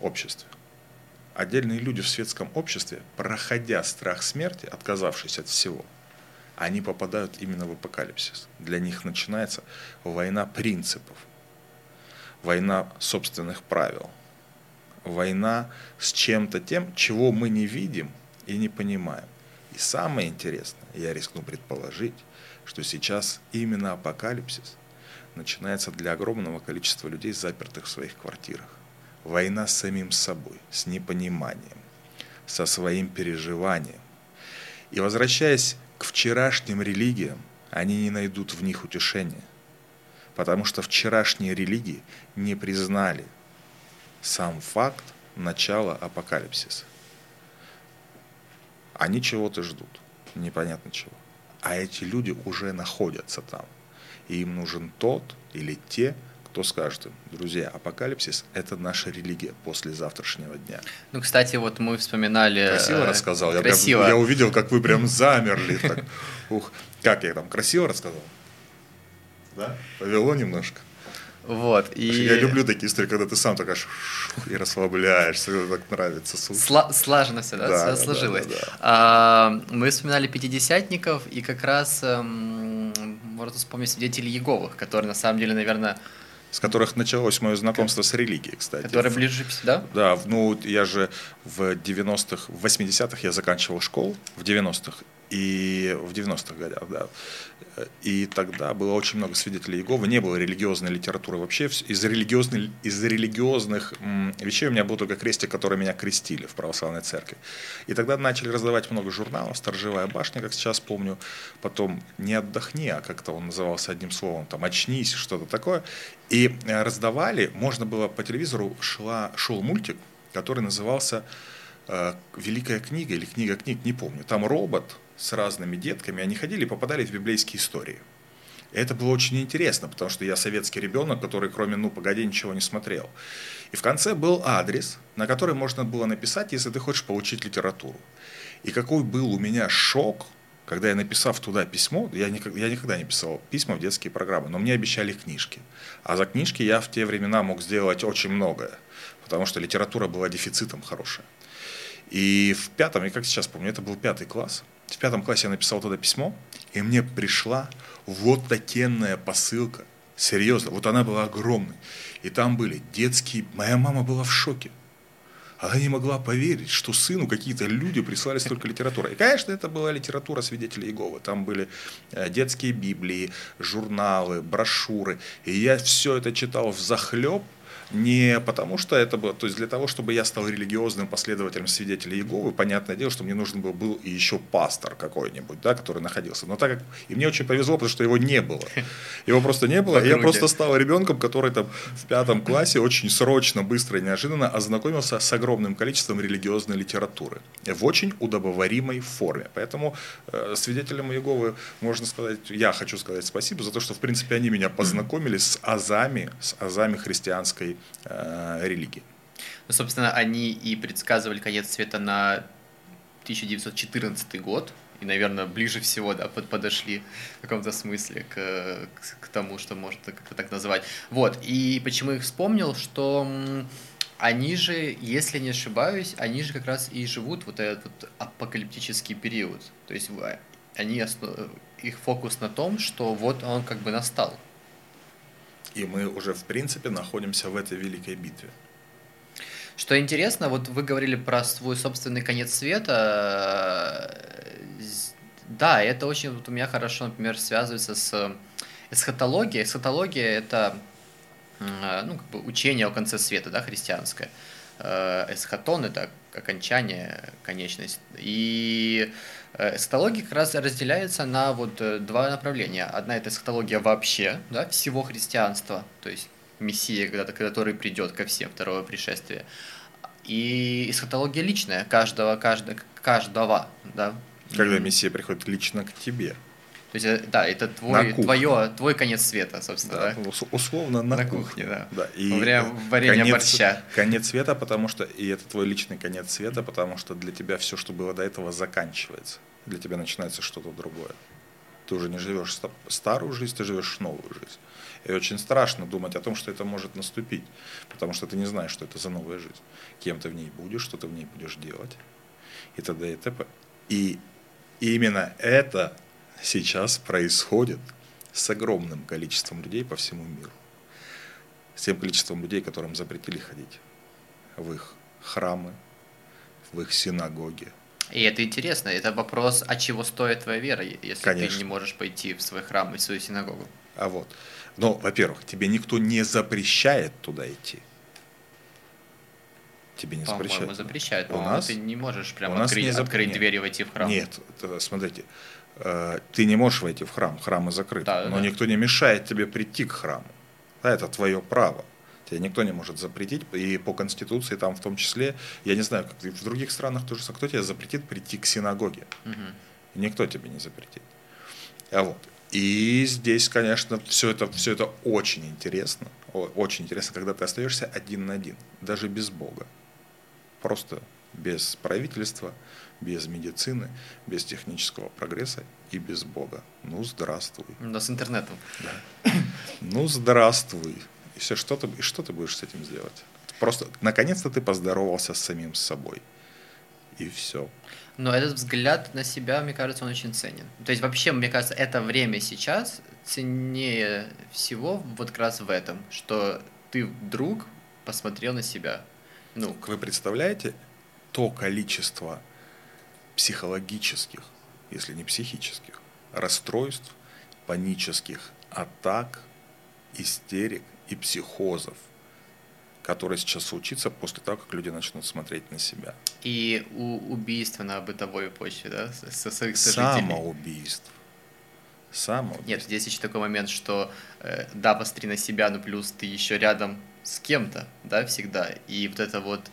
обществе. Отдельные люди в светском обществе, проходя страх смерти, отказавшись от всего, они попадают именно в апокалипсис. Для них начинается война принципов, война собственных правил, война с чем-то тем, чего мы не видим и не понимаем. И самое интересное, я рискну предположить, что сейчас именно апокалипсис начинается для огромного количества людей, запертых в своих квартирах. война с самим собой, с непониманием, со своим переживанием. И возвращаясь к вчерашним религиям, они не найдут в них утешения, потому что вчерашние религии не признали сам факт начала апокалипсиса. Они чего-то ждут, непонятно чего. А эти люди уже находятся там. И им нужен тот или те, кто скажет им, друзья, апокалипсис – это наша религия после завтрашнего дня. Ну, кстати, вот мы вспоминали… Красиво э, рассказал. Красиво. Я, прям, я увидел, как вы прям замерли. Так. Ух, как я там красиво рассказал? Да? Повело немножко. Вот, и... Я люблю такие истории, когда ты сам так аж и расслабляешься, так нравится. Сла- слаженно все, да, да сложилось. Да, да, да. А, мы вспоминали пятидесятников, и как раз эм, можно вспомнить свидетелей Еговых, которые на самом деле, наверное, с которых началось мое знакомство с религией, кстати. Которые ближе да? Да, ну я же в 90-х, в 80-х я заканчивал школу, в 90-х, и в 90-х годах, да. И тогда было очень много свидетелей Иеговы, не было религиозной литературы вообще. Из, религиозной, из религиозных вещей у меня был только крестик, который меня крестили в православной церкви. И тогда начали раздавать много журналов, «Сторожевая башня», как сейчас помню, потом «Не отдохни», а как-то он назывался одним словом, там «Очнись», что-то такое. И э, раздавали, можно было по телевизору, шла, шел мультик, который назывался э, «Великая книга» или «Книга книг», не помню. Там робот, с разными детками, они ходили и попадали в библейские истории. И это было очень интересно, потому что я советский ребенок, который кроме «ну, погоди» ничего не смотрел. И в конце был адрес, на который можно было написать, если ты хочешь получить литературу. И какой был у меня шок, когда я написав туда письмо, я никогда, я никогда не писал письма в детские программы, но мне обещали книжки. А за книжки я в те времена мог сделать очень многое, потому что литература была дефицитом хорошая. И в пятом, и как сейчас помню, это был пятый класс – в пятом классе я написал туда письмо, и мне пришла вот такенная посылка. Серьезно, вот она была огромной. И там были детские... Моя мама была в шоке. Она не могла поверить, что сыну какие-то люди прислали столько литературы. И, конечно, это была литература свидетелей Иеговы. Там были э, детские библии, журналы, брошюры. И я все это читал в захлеб, не потому что это было, то есть для того, чтобы я стал религиозным последователем свидетелей Иеговы, понятное дело, что мне нужен был, был и еще пастор какой-нибудь, да, который находился. Но так как, и мне очень повезло, потому что его не было. Его просто не было, и я просто стал ребенком, который там в пятом классе очень срочно, быстро и неожиданно ознакомился с огромным количеством религиозной литературы в очень удобоваримой форме. Поэтому э, свидетелям Иеговы можно сказать, я хочу сказать спасибо за то, что в принципе они меня познакомили с азами, с азами христианской э, религии. Ну, собственно, они и предсказывали конец света на 1914 год, и, наверное, ближе всего да, под, подошли в каком-то смысле к, к, к тому, что можно как-то так называть. Вот, и почему их вспомнил, что они же, если не ошибаюсь, они же как раз и живут вот этот вот апокалиптический период. То есть они, их фокус на том, что вот он как бы настал. И мы уже, в принципе, находимся в этой великой битве. Что интересно, вот вы говорили про свой собственный конец света. Да, это очень вот у меня хорошо, например, связывается с эсхатологией. Эсхатология – это ну, как бы учение о конце света, да, христианское. Э, эсхатон – это окончание, конечность. И Э, эсхатология как раз разделяется на вот э, два направления. Одна это эсхатология вообще, да, всего христианства, то есть Мессия, когда который придет ко всем, второе пришествие. И эсхатология личная, каждого, каждого, каждого, да. Когда Мессия приходит лично к тебе. То есть, э, да, это твой, твое, твой конец света, собственно. Да, да? Условно на, на кухне. кухне да. да. И Во время варенья конец, борща. Конец света, потому что, и это твой личный конец света, потому что для тебя все, что было до этого, заканчивается. Для тебя начинается что-то другое. Ты уже не живешь старую жизнь, ты живешь новую жизнь. И очень страшно думать о том, что это может наступить, потому что ты не знаешь, что это за новая жизнь. Кем ты в ней будешь, что ты в ней будешь делать, и т.д. и т.п. И именно это сейчас происходит с огромным количеством людей по всему миру. С тем количеством людей, которым запретили ходить в их храмы, в их синагоги. И это интересно, это вопрос, а чего стоит твоя вера, если Конечно. ты не можешь пойти в свой храм и в свою синагогу. А вот. Но, во-первых, тебе никто не запрещает туда идти. Тебе не По-моему, запрещают. запрещает. У По-моему, нас- ты не можешь у нас открыть, не зап- открыть нет. дверь и войти в храм. Нет, смотрите, ты не можешь войти в храм, храмы закрыты, Да, но да. никто не мешает тебе прийти к храму. Да, это твое право. Тебе никто не может запретить, и по Конституции там в том числе, я не знаю, как в других странах тоже, кто тебе запретит прийти к синагоге? Мгм. Никто тебе не запретит. А вот. И здесь, конечно, все это, все это очень интересно. Очень интересно, когда ты остаешься один на один, даже без Бога. Просто без правительства, без медицины, без технического прогресса и без Бога. Ну, здравствуй. Да, с интернетом. Ну, здравствуй. И все, что ты, и что ты будешь с этим сделать? Просто, наконец-то ты поздоровался с самим собой. И все. Но этот взгляд на себя, мне кажется, он очень ценен. То есть вообще, мне кажется, это время сейчас ценнее всего вот как раз в этом, что ты вдруг посмотрел на себя. Ну, Вы представляете то количество психологических, если не психических, расстройств, панических атак, истерик и психозов, которые сейчас случится после того, как люди начнут смотреть на себя. и у убийства на бытовой почве, да, со, своих сожителей. Самоубийств. Самоубийств. Нет, здесь еще такой момент, что э, да, посмотри на себя, но плюс ты еще рядом с кем-то, да, всегда. И вот это вот,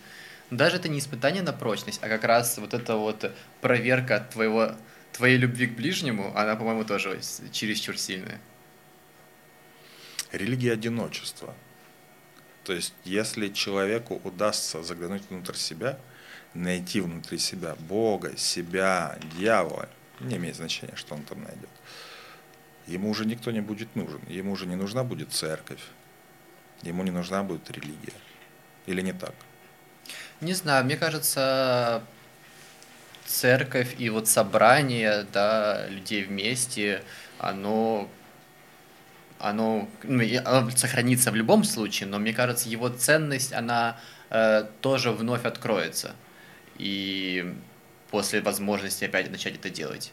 даже это не испытание на прочность, а как раз вот эта вот проверка твоего, твоей любви к ближнему, она, по-моему, тоже чересчур сильная. Религия одиночества. То есть, если человеку удастся заглянуть внутрь себя, найти внутри себя Бога, себя, дьявола, не имеет значения, что он там найдет, ему уже никто не будет нужен. Ему уже не нужна будет церковь, ему не нужна будет религия. Или не так? Не знаю, мне кажется, церковь и вот собрание, да, людей вместе, оно, оно, ну, оно сохранится в любом случае, но мне кажется, его ценность, она э, тоже вновь откроется. И после возможности опять начать это делать.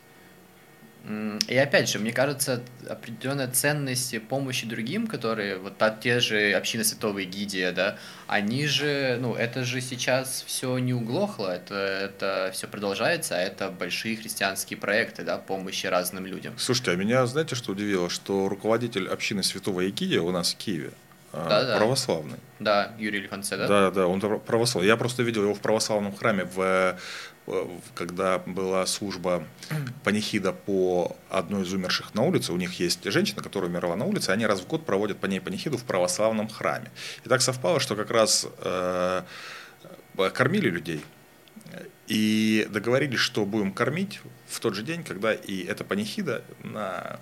И опять же, мне кажется, определенная ценность помощи другим, которые, вот та- те же общины Святого Эгидия, да, они же, ну, это же сейчас все не углохло, это, это все продолжается, а это большие христианские проекты, да, помощи разным людям. Слушайте, а меня, знаете, что удивило? Что руководитель общины Святого Якидия у нас в Киеве а, Да-да. православный. Да, Юрий Лифанце, да? Да, да, он право- православный. Я просто видел его в православном храме, в- когда была служба панихида по одной из умерших на улице. У них есть женщина, которая умерла на улице, они раз в год проводят по ней панихиду в православном храме. И так совпало, что как раз э, кормили людей и договорились, что будем кормить в тот же день, когда и эта панихида на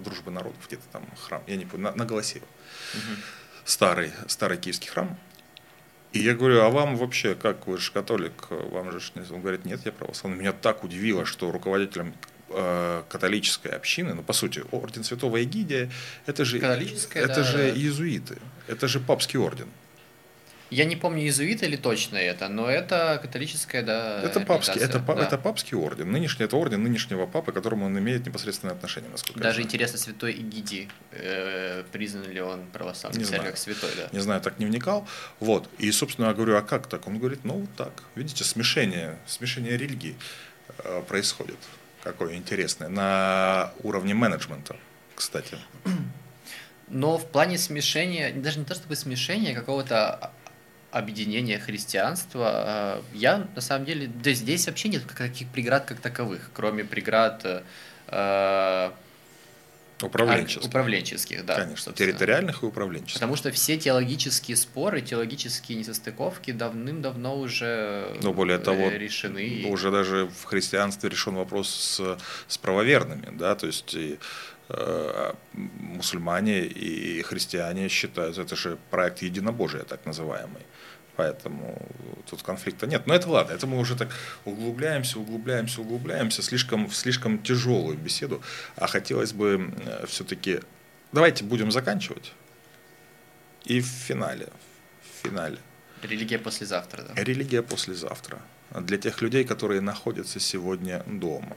дружбы народов, где-то там храм, я не помню, на, на Голосеево Мгм. старый, старый киевский храм. И я говорю, а вам вообще, как вы же католик, вам же... ж не-» Он говорит, нет, я православный. Меня так удивило, что руководителем э, католической общины, ну, по сути, орден Святого Эгидия, это же, это да. же иезуиты, это же папский орден. Я не помню, иезуиты ли точно это, но это католическая, да, Это папский, это, да. это папский орден. Нынешний, это орден нынешнего папы, к которому он имеет непосредственное отношение, насколько я Даже знаю. интересно, святой Игиди, э, признан ли он Не знаю. как святой, да? не знаю, так не вникал. Вот. И, собственно, я говорю, а как так? Он говорит, ну, вот так. Видите, смешение, смешение религий э, происходит. Какое интересное. На уровне менеджмента, кстати. Но в плане смешения, даже не то чтобы смешения, а какого-то объединения христианства, э, я на самом деле, да здесь вообще нет каких преград как таковых, кроме преград э, Управленческий. управленческих, да. Конечно. собственно. Территориальных и управленческих. Потому что все теологические споры, теологические несостыковки давным-давно уже Ну, более э, того, решены. Уже даже в христианстве решен вопрос с, с правоверными, да, то есть и, э, мусульмане и христиане считают, это же проект единобожия, так называемый. Поэтому тут конфликта нет. Но это ладно, это мы уже так углубляемся, углубляемся, углубляемся, слишком, в слишком тяжелую беседу. А хотелось бы все-таки... Давайте будем заканчивать. И в финале, в финале. Религия послезавтра, да. Религия послезавтра. Для тех людей, которые находятся сегодня дома.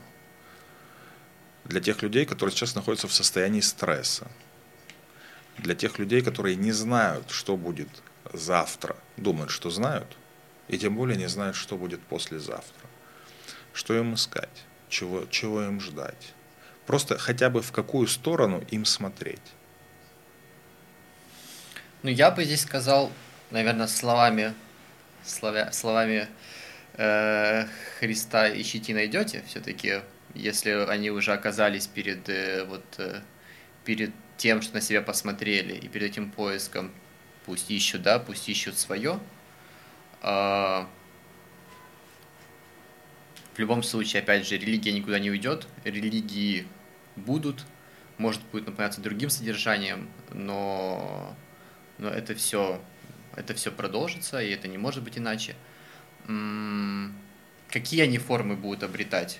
Для тех людей, которые сейчас находятся в состоянии стресса. Для тех людей, которые не знают, что будет завтра. Думают, что знают, И тем более не знают, что будет послезавтра. Что им искать, чего, чего им ждать. Просто хотя бы в какую сторону им смотреть. Ну, я бы здесь сказал, наверное, словами, словя, словами э, Христа ищите найдете, все-таки, если они уже оказались перед, э, вот, э, перед тем, что на себя посмотрели, и перед этим поиском, пусть ищут, да, пусть ищут свое, э, в любом случае, опять же, религия никуда не уйдет, религии будут, может будет наполняться другим содержанием, но, но это все это все продолжится, и это не может быть иначе. Какие они формы будут обретать,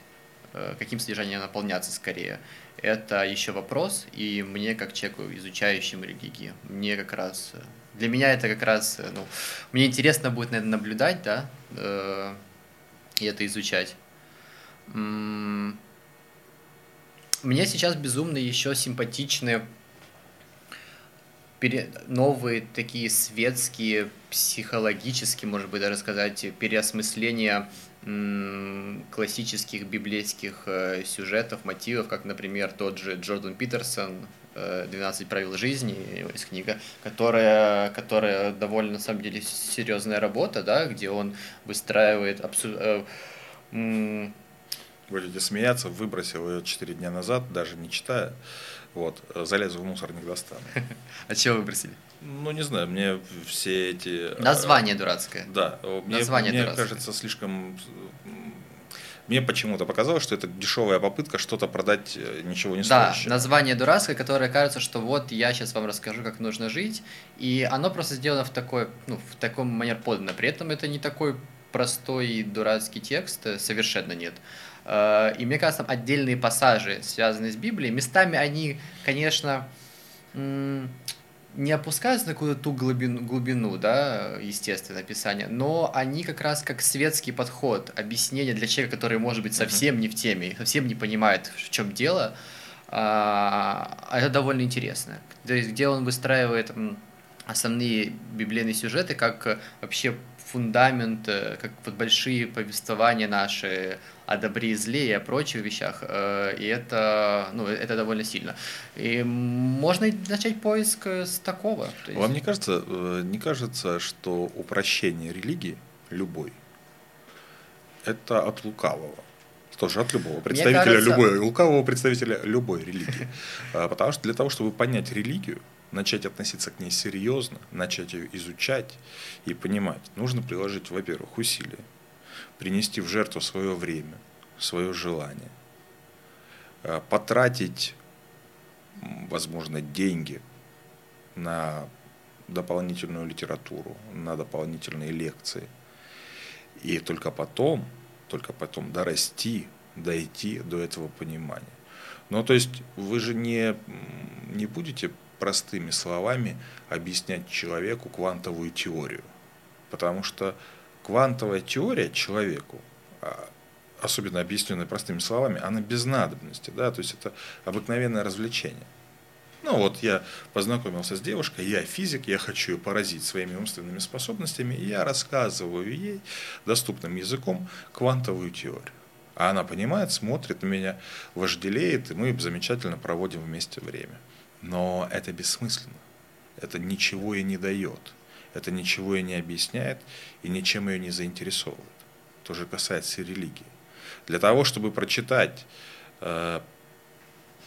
э, каким содержанием наполняться скорее, это еще вопрос, и мне, как человеку, изучающему религии, мне как раз, для меня это как раз, ну, мне интересно будет, наверное, наблюдать, да, э, и это изучать. Мне сейчас безумно еще симпатичны пере... новые такие светские, психологические, может быть, даже сказать, переосмысления классических библейских э, сюжетов, мотивов, как, например, тот же Джордан Питерсон «12 правил жизни», есть книга, которая, которая довольно, на самом деле, серьезная работа, да, где он выстраивает э, Будете смеяться, выбросил ее 4 дня назад, даже не читая. Вот, залезу в мусорник, достану. А чего выбросили? Ну, не знаю, мне все эти... Э, Название дурацкое. Да, мне, Название мне дурацкое. кажется, слишком... Мне почему-то показалось, что это дешевая попытка что-то продать э, ничего не стоящее. Да, название дурацкое, которое кажется, что вот я сейчас вам расскажу, как нужно жить, и оно просто сделано в такой, ну, в таком манер подано. При этом это не такой простой и дурацкий текст, э, совершенно нет. Э, и мне кажется, там отдельные пассажи, связанные с Библией, местами они, конечно, не опускаются на какую-то ту глубину, глубину, да, естественно, описания, но они как раз как светский подход, объяснение для человека, который, может быть, совсем не в теме, совсем не понимает, в чем дело, а, это довольно интересно. То есть, где он выстраивает основные библейные сюжеты, как вообще фундамент, э, как вот большие повествования наши о добре и зле и о прочих вещах, э, и это, ну, это довольно сильно. И можно начать поиск э, с такого. есть... Вам не кажется, не кажется, что упрощение религии любой это от лукавого? тоже от любого представителя кажется... любой лукавого представителя любой религии, а, потому что для того, чтобы понять религию, начать относиться к ней серьезно, начать ее изучать и понимать, нужно приложить, во-первых, усилия, принести в жертву свое время, свое желание, э, потратить, возможно, деньги на дополнительную литературу, на дополнительные лекции. И только потом, только потом дорасти, дойти до этого понимания. Ну, то есть вы же не, не будете простыми словами объяснять человеку квантовую теорию. Потому что квантовая теория человеку, а, особенно объясненная простыми словами, она без надобности. Да? То есть это обыкновенное развлечение. Ну вот я познакомился с девушкой, я физик, я хочу ее поразить своими умственными способностями, и я рассказываю ей доступным языком квантовую теорию. А она понимает, смотрит на меня, вожделеет, и мы замечательно проводим вместе время. Но это бессмысленно. Это ничего и не дает. Это ничего и не объясняет, и ничем ее не заинтересовывает. То же касается и религии. Для того, чтобы прочитать, э,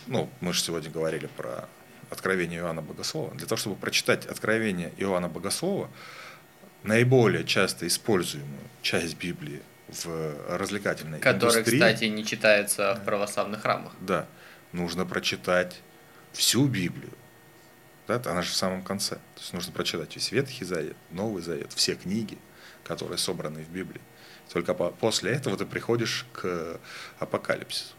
ну, мы же сегодня говорили про Откровение Иоанна Богослова. Для того, чтобы прочитать Откровение Иоанна Богослова, наиболее часто используемую часть Библии в развлекательной Который, индустрии. кстати, не читается в православных храмах. Да. Нужно прочитать всю Библию. Да, она же в самом конце. То есть нужно прочитать весь Ветхий Завет, Новый Завет, все книги, которые собраны в Библии. Только после этого ты приходишь к апокалипсису.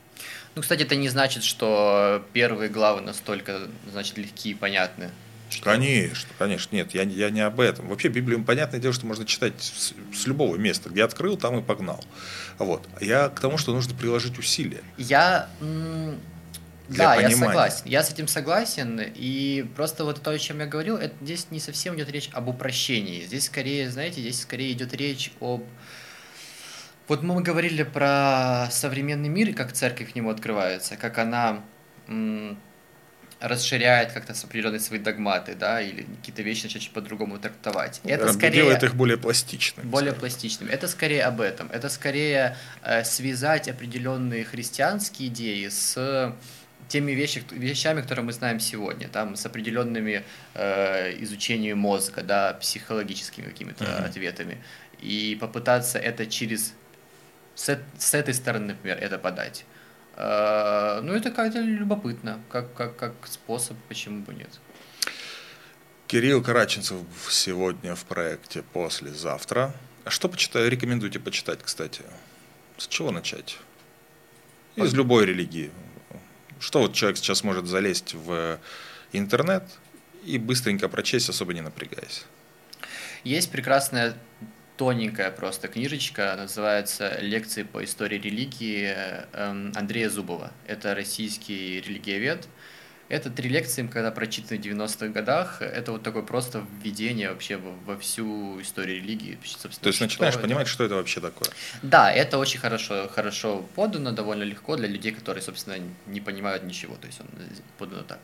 Ну, кстати, это не значит, что первые главы настолько, значит, легкие и понятны. Что... Конечно, конечно, нет, я, я не об этом. Вообще Библию, понятное дело, что можно читать с, с любого места, где открыл, там и погнал. Вот. Я к тому, что нужно приложить усилия. Я для да, понимания. я согласен. Я с этим согласен. И просто вот то, о чем я говорил, это, здесь не совсем идет речь об упрощении. Здесь скорее, знаете, здесь скорее идет речь об... Вот мы говорили про современный мир и как церковь к нему открывается, как она м, расширяет как-то определенные свои догматы, да, или какие-то вещи начать по-другому трактовать. Это Да, скорее Делает их более пластичными. более скажем. пластичными. Это скорее об этом. Это скорее э, связать определенные христианские идеи с теми вещи, вещами, которые мы знаем сегодня, там, с определенными э, изучением мозга, да, психологическими какими-то Мгм. ответами. И попытаться это через... С, с этой стороны, например, это подать. Э, ну, это как-то любопытно, как, как, как способ, почему бы нет. Кирилл Караченцев сегодня в проекте «Послезавтра». Что почитаю? Рекомендуйте почитать, кстати. С чего начать? Из любой религии. Что вот человек сейчас может залезть в интернет и быстренько прочесть, особо не напрягаясь? Есть прекрасная тоненькая просто книжечка, называется «Лекции по истории религии» эм, Андрея Зубова. Это российский религиовед. Это три лекции, когда прочитаны в 90-х годах. Это вот такое просто введение вообще во, во всю историю религии. собственно, То есть начинаешь это. понимать, что это вообще такое. Да, это очень хорошо, хорошо подано, довольно легко для людей, которые, собственно, не понимают ничего. То есть он подано так.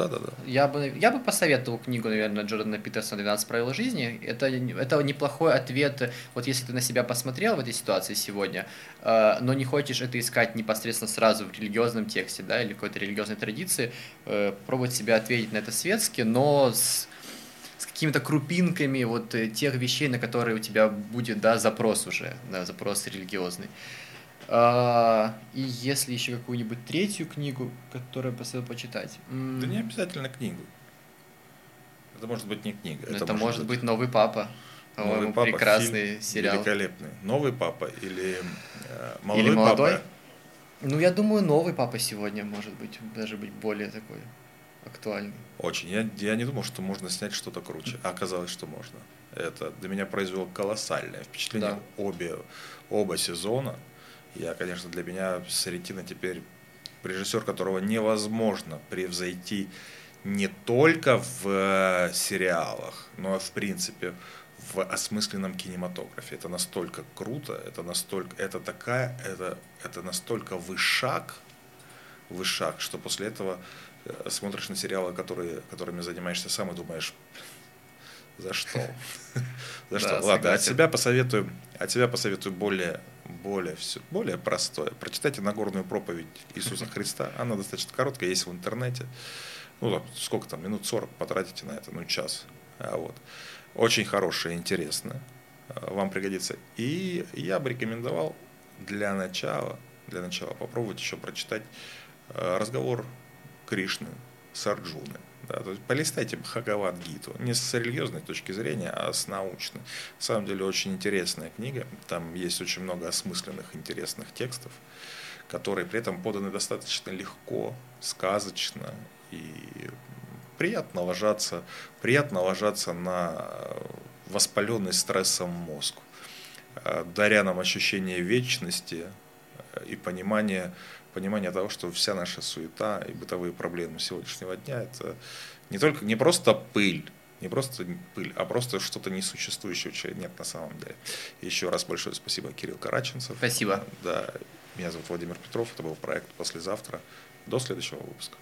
М, Второе, Да-да-да. я бы, я бы посоветовал книгу, наверное, Джордана Питерсона «12 правил жизни». Это, это неплохой ответ, вот если ты на себя посмотрел в этой ситуации сегодня, э, но не хочешь это искать непосредственно сразу в религиозном тексте, да, или какой-то религиозной традиции, э, пробовать себя ответить на это светски, но с, с какими-то крупинками вот э, тех вещей, на которые у тебя будет, да, запрос уже, да, запрос религиозный. А, и если еще какую-нибудь третью книгу, которую я посоветую почитать. Да не обязательно книгу. Это может быть не книга. Ну, Это, может быть новый папа. «Новый папа», прекрасный фильм сериал. Великолепный. Новый папа или э, молодой, Или молодой? папа? Ну, я думаю, новый папа сегодня может быть даже быть более такой актуальный. Очень. Я, я не думал, что можно снять что-то круче. А оказалось, что можно. Это для меня произвело колоссальное впечатление. Да. Обе, оба сезона. Я, конечно, для меня Саретина теперь режиссер, которого невозможно превзойти не только в э, сериалах, но и в принципе в осмысленном кинематографе. Это настолько круто, это настолько, это такая, это, это настолько вышаг, вышаг, что после этого э, смотришь на сериалы, которые, которыми занимаешься сам и думаешь, за что? За что? Ладно, от себя посоветую, от себя посоветую более, более, все, более простое. Прочитайте Нагорную проповедь Иисуса Христа. Она достаточно короткая, есть в интернете. Ну, сколько там, минут 40 потратите на это, ну, час. А вот. Очень хорошая, интересная. А, Вам пригодится. И я бы рекомендовал для начала, для начала попробовать еще прочитать э, разговор Кришны с Арджуной. Да, то есть полистайте Бхагавад-гиту. Не с религиозной точки зрения, а с научной. На самом деле очень интересная книга. Там есть очень много осмысленных, интересных текстов, которые при этом поданы достаточно легко, сказочно и приятно ложатся, приятно ложатся на воспаленный стрессом мозг, даря нам ощущение вечности и понимание, понимание того, что вся наша суета и бытовые проблемы сегодняшнего дня это не только не просто пыль, не просто пыль, а просто что-то несуществующее, чего нет на самом деле. Еще раз большое спасибо Кирилл Караченцев. Спасибо. Да, меня зовут Владимир Петров, это был проект «Послезавтра». До следующего выпуска.